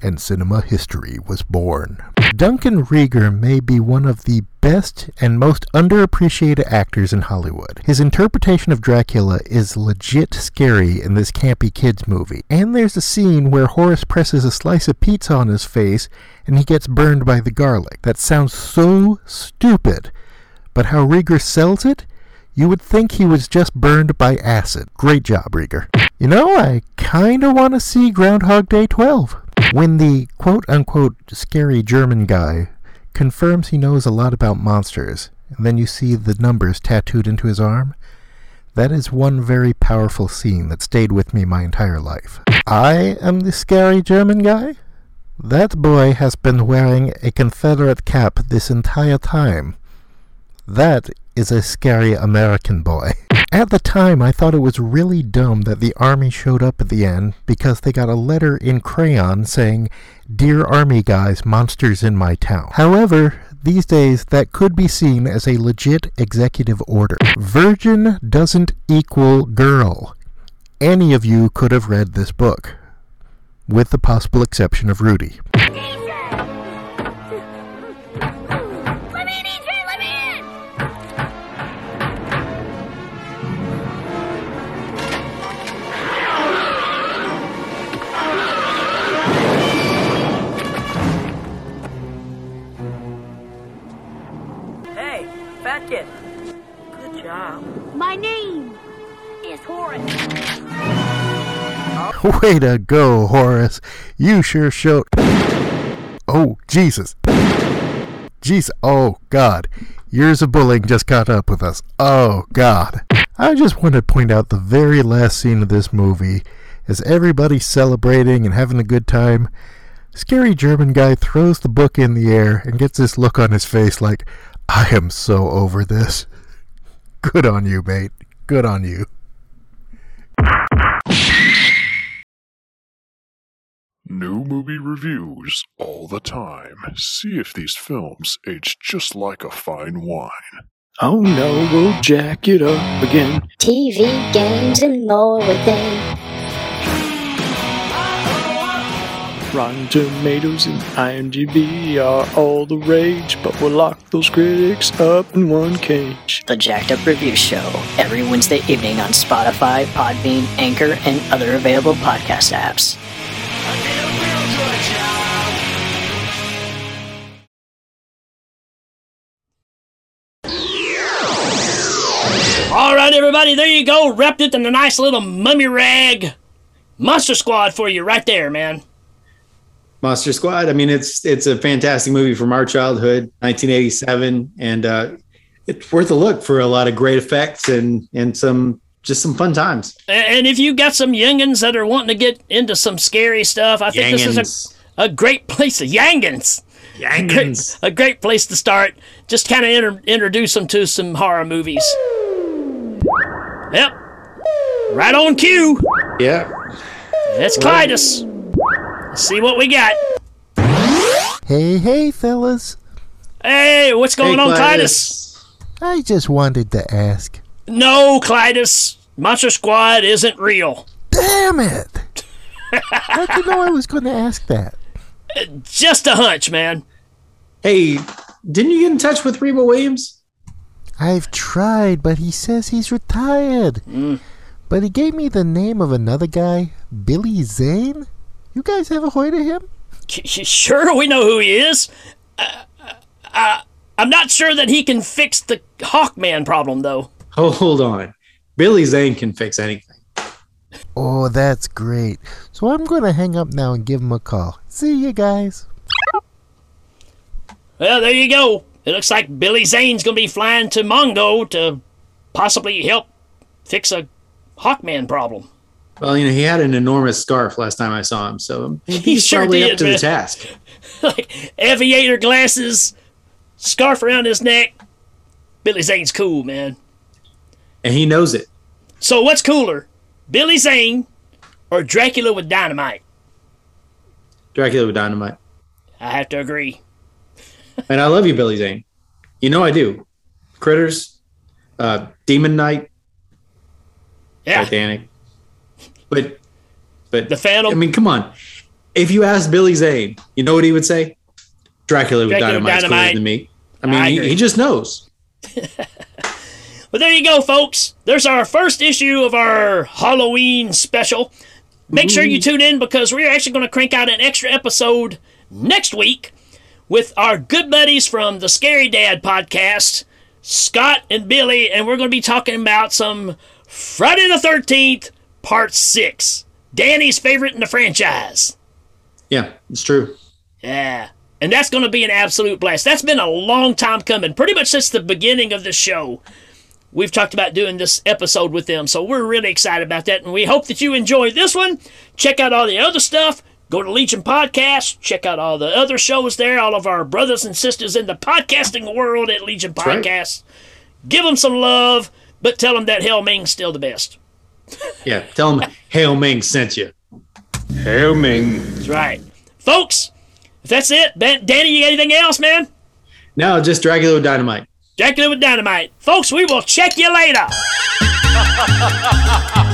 and cinema history was born. Duncan Regehr may be one of the best and most underappreciated actors in Hollywood. His interpretation of Dracula is legit scary in this campy kids movie. And there's a scene where Horace presses a slice of pizza on his face and he gets burned by the garlic. That sounds so stupid, but how Regehr sells it, you would think he was just burned by acid. Great job, Regehr. You know, I kinda wanna see Groundhog Day 12. When the quote unquote scary German guy confirms he knows a lot about monsters and then you see the numbers tattooed into his arm. That is one very powerful scene that stayed with me my entire life. I am the scary German guy? That boy has been wearing a Confederate cap this entire time. That is a scary American boy. At the time, I thought it was really dumb that the army showed up at the end because they got a letter in crayon saying, Dear Army guys, monsters in my town. However, these days that could be seen as a legit executive order. Virgin doesn't equal girl. Any of you could have read this book, with the possible exception of Rudy. My name is Horace. Way to go, Horace. You sure showed. Oh, Jesus. Jesus. Oh, God. Years of bullying just caught up with us. Oh, God. I just want to point out the very last scene of this movie. As everybody's celebrating and having a good time, scary German guy throws the book in the air and gets this look on his face like, I am so over this. Good on you, mate. Good on you. New movie reviews all the time. See if these films age just like a fine wine. Oh no, we'll jack it up again. TV, games, and more within. Rotten Tomatoes and IMDb are all the rage, but we'll lock those critics up in one cage. The Jacked Up Review Show, every Wednesday evening on Spotify, Podbean, Anchor, and other available podcast apps. All right, everybody, there you go. Wrapped it in a nice little mummy rag. Monster Squad for you right there, man. Monster Squad. I mean, it's it's a fantastic movie from our childhood, 1987, and uh, it's worth a look for a lot of great effects and and some just some fun times. And if you got some youngins that are wanting to get into some scary stuff, I think this is a, a great place to Yangins. Yangins. A great, a great place to start. Just kind of inter- introduce them to some horror movies. Yep. Right on cue. Yeah. It's Klytus. Let's see what we got. Hey, hey, fellas. Hey, what's going on, Klytus? I just wanted to ask. No, Klytus. Monster Squad isn't real. Damn it! How did you know I was going to ask that? Just a hunch, man. Hey, didn't you get in touch with Reba Williams? I've tried, but he says he's retired. Mm. But he gave me the name of another guy, Billy Zane. You guys ever heard of him? Sure, we know who he is. Uh, uh, I'm not sure that he can fix the Hawkman problem, though. Hold on. Billy Zane can fix anything. Oh, that's great. So I'm going to hang up now and give him a call. See you guys. Well, there you go. It looks like Billy Zane's going to be flying to Mongo to possibly help fix a Hawkman problem. Well, you know, he had an enormous scarf last time I saw him, so He he's sure probably did, up to man. the task. like aviator glasses, scarf around his neck. Billy Zane's cool, man. And he knows it. So what's cooler, Billy Zane or Dracula with dynamite? Dracula with dynamite. I have to agree. And I love you, Billy Zane. You know I do. Critters, uh, Demon Knight, Yeah. Titanic. But, but the Phantom. I mean, come on. If you ask Billy Zane, you know what he would say? Dracula Dracula with dynamite's cooler than me. I mean, I he, he just knows. But there you go, folks. There's our first issue of our Halloween special. Make sure you tune in because we're actually going to crank out an extra episode next week with our good buddies from the Scary Dad podcast, Scott and Billy, and we're going to be talking about some Friday the 13th, Part 6. Danny's favorite in the franchise. Yeah, it's true. Yeah. And that's going to be an absolute blast. That's been a long time coming, pretty much since the beginning of the show. We've talked about doing this episode with them, so we're really excited about that. And we hope that you enjoy this one. Check out all the other stuff. Go to Legion Podcast. Check out all the other shows there. All of our brothers and sisters in the podcasting world at Legion That's right. Podcast. Give them some love, but tell them that Hell Ming's still the best. Yeah, tell them Hail Ming sent you. Hail Ming. That's right. Folks, if that's it, ben, Danny, you got anything else, man? No, just Dracula with Dynamite. Dracula with Dynamite. Folks, we will check you later.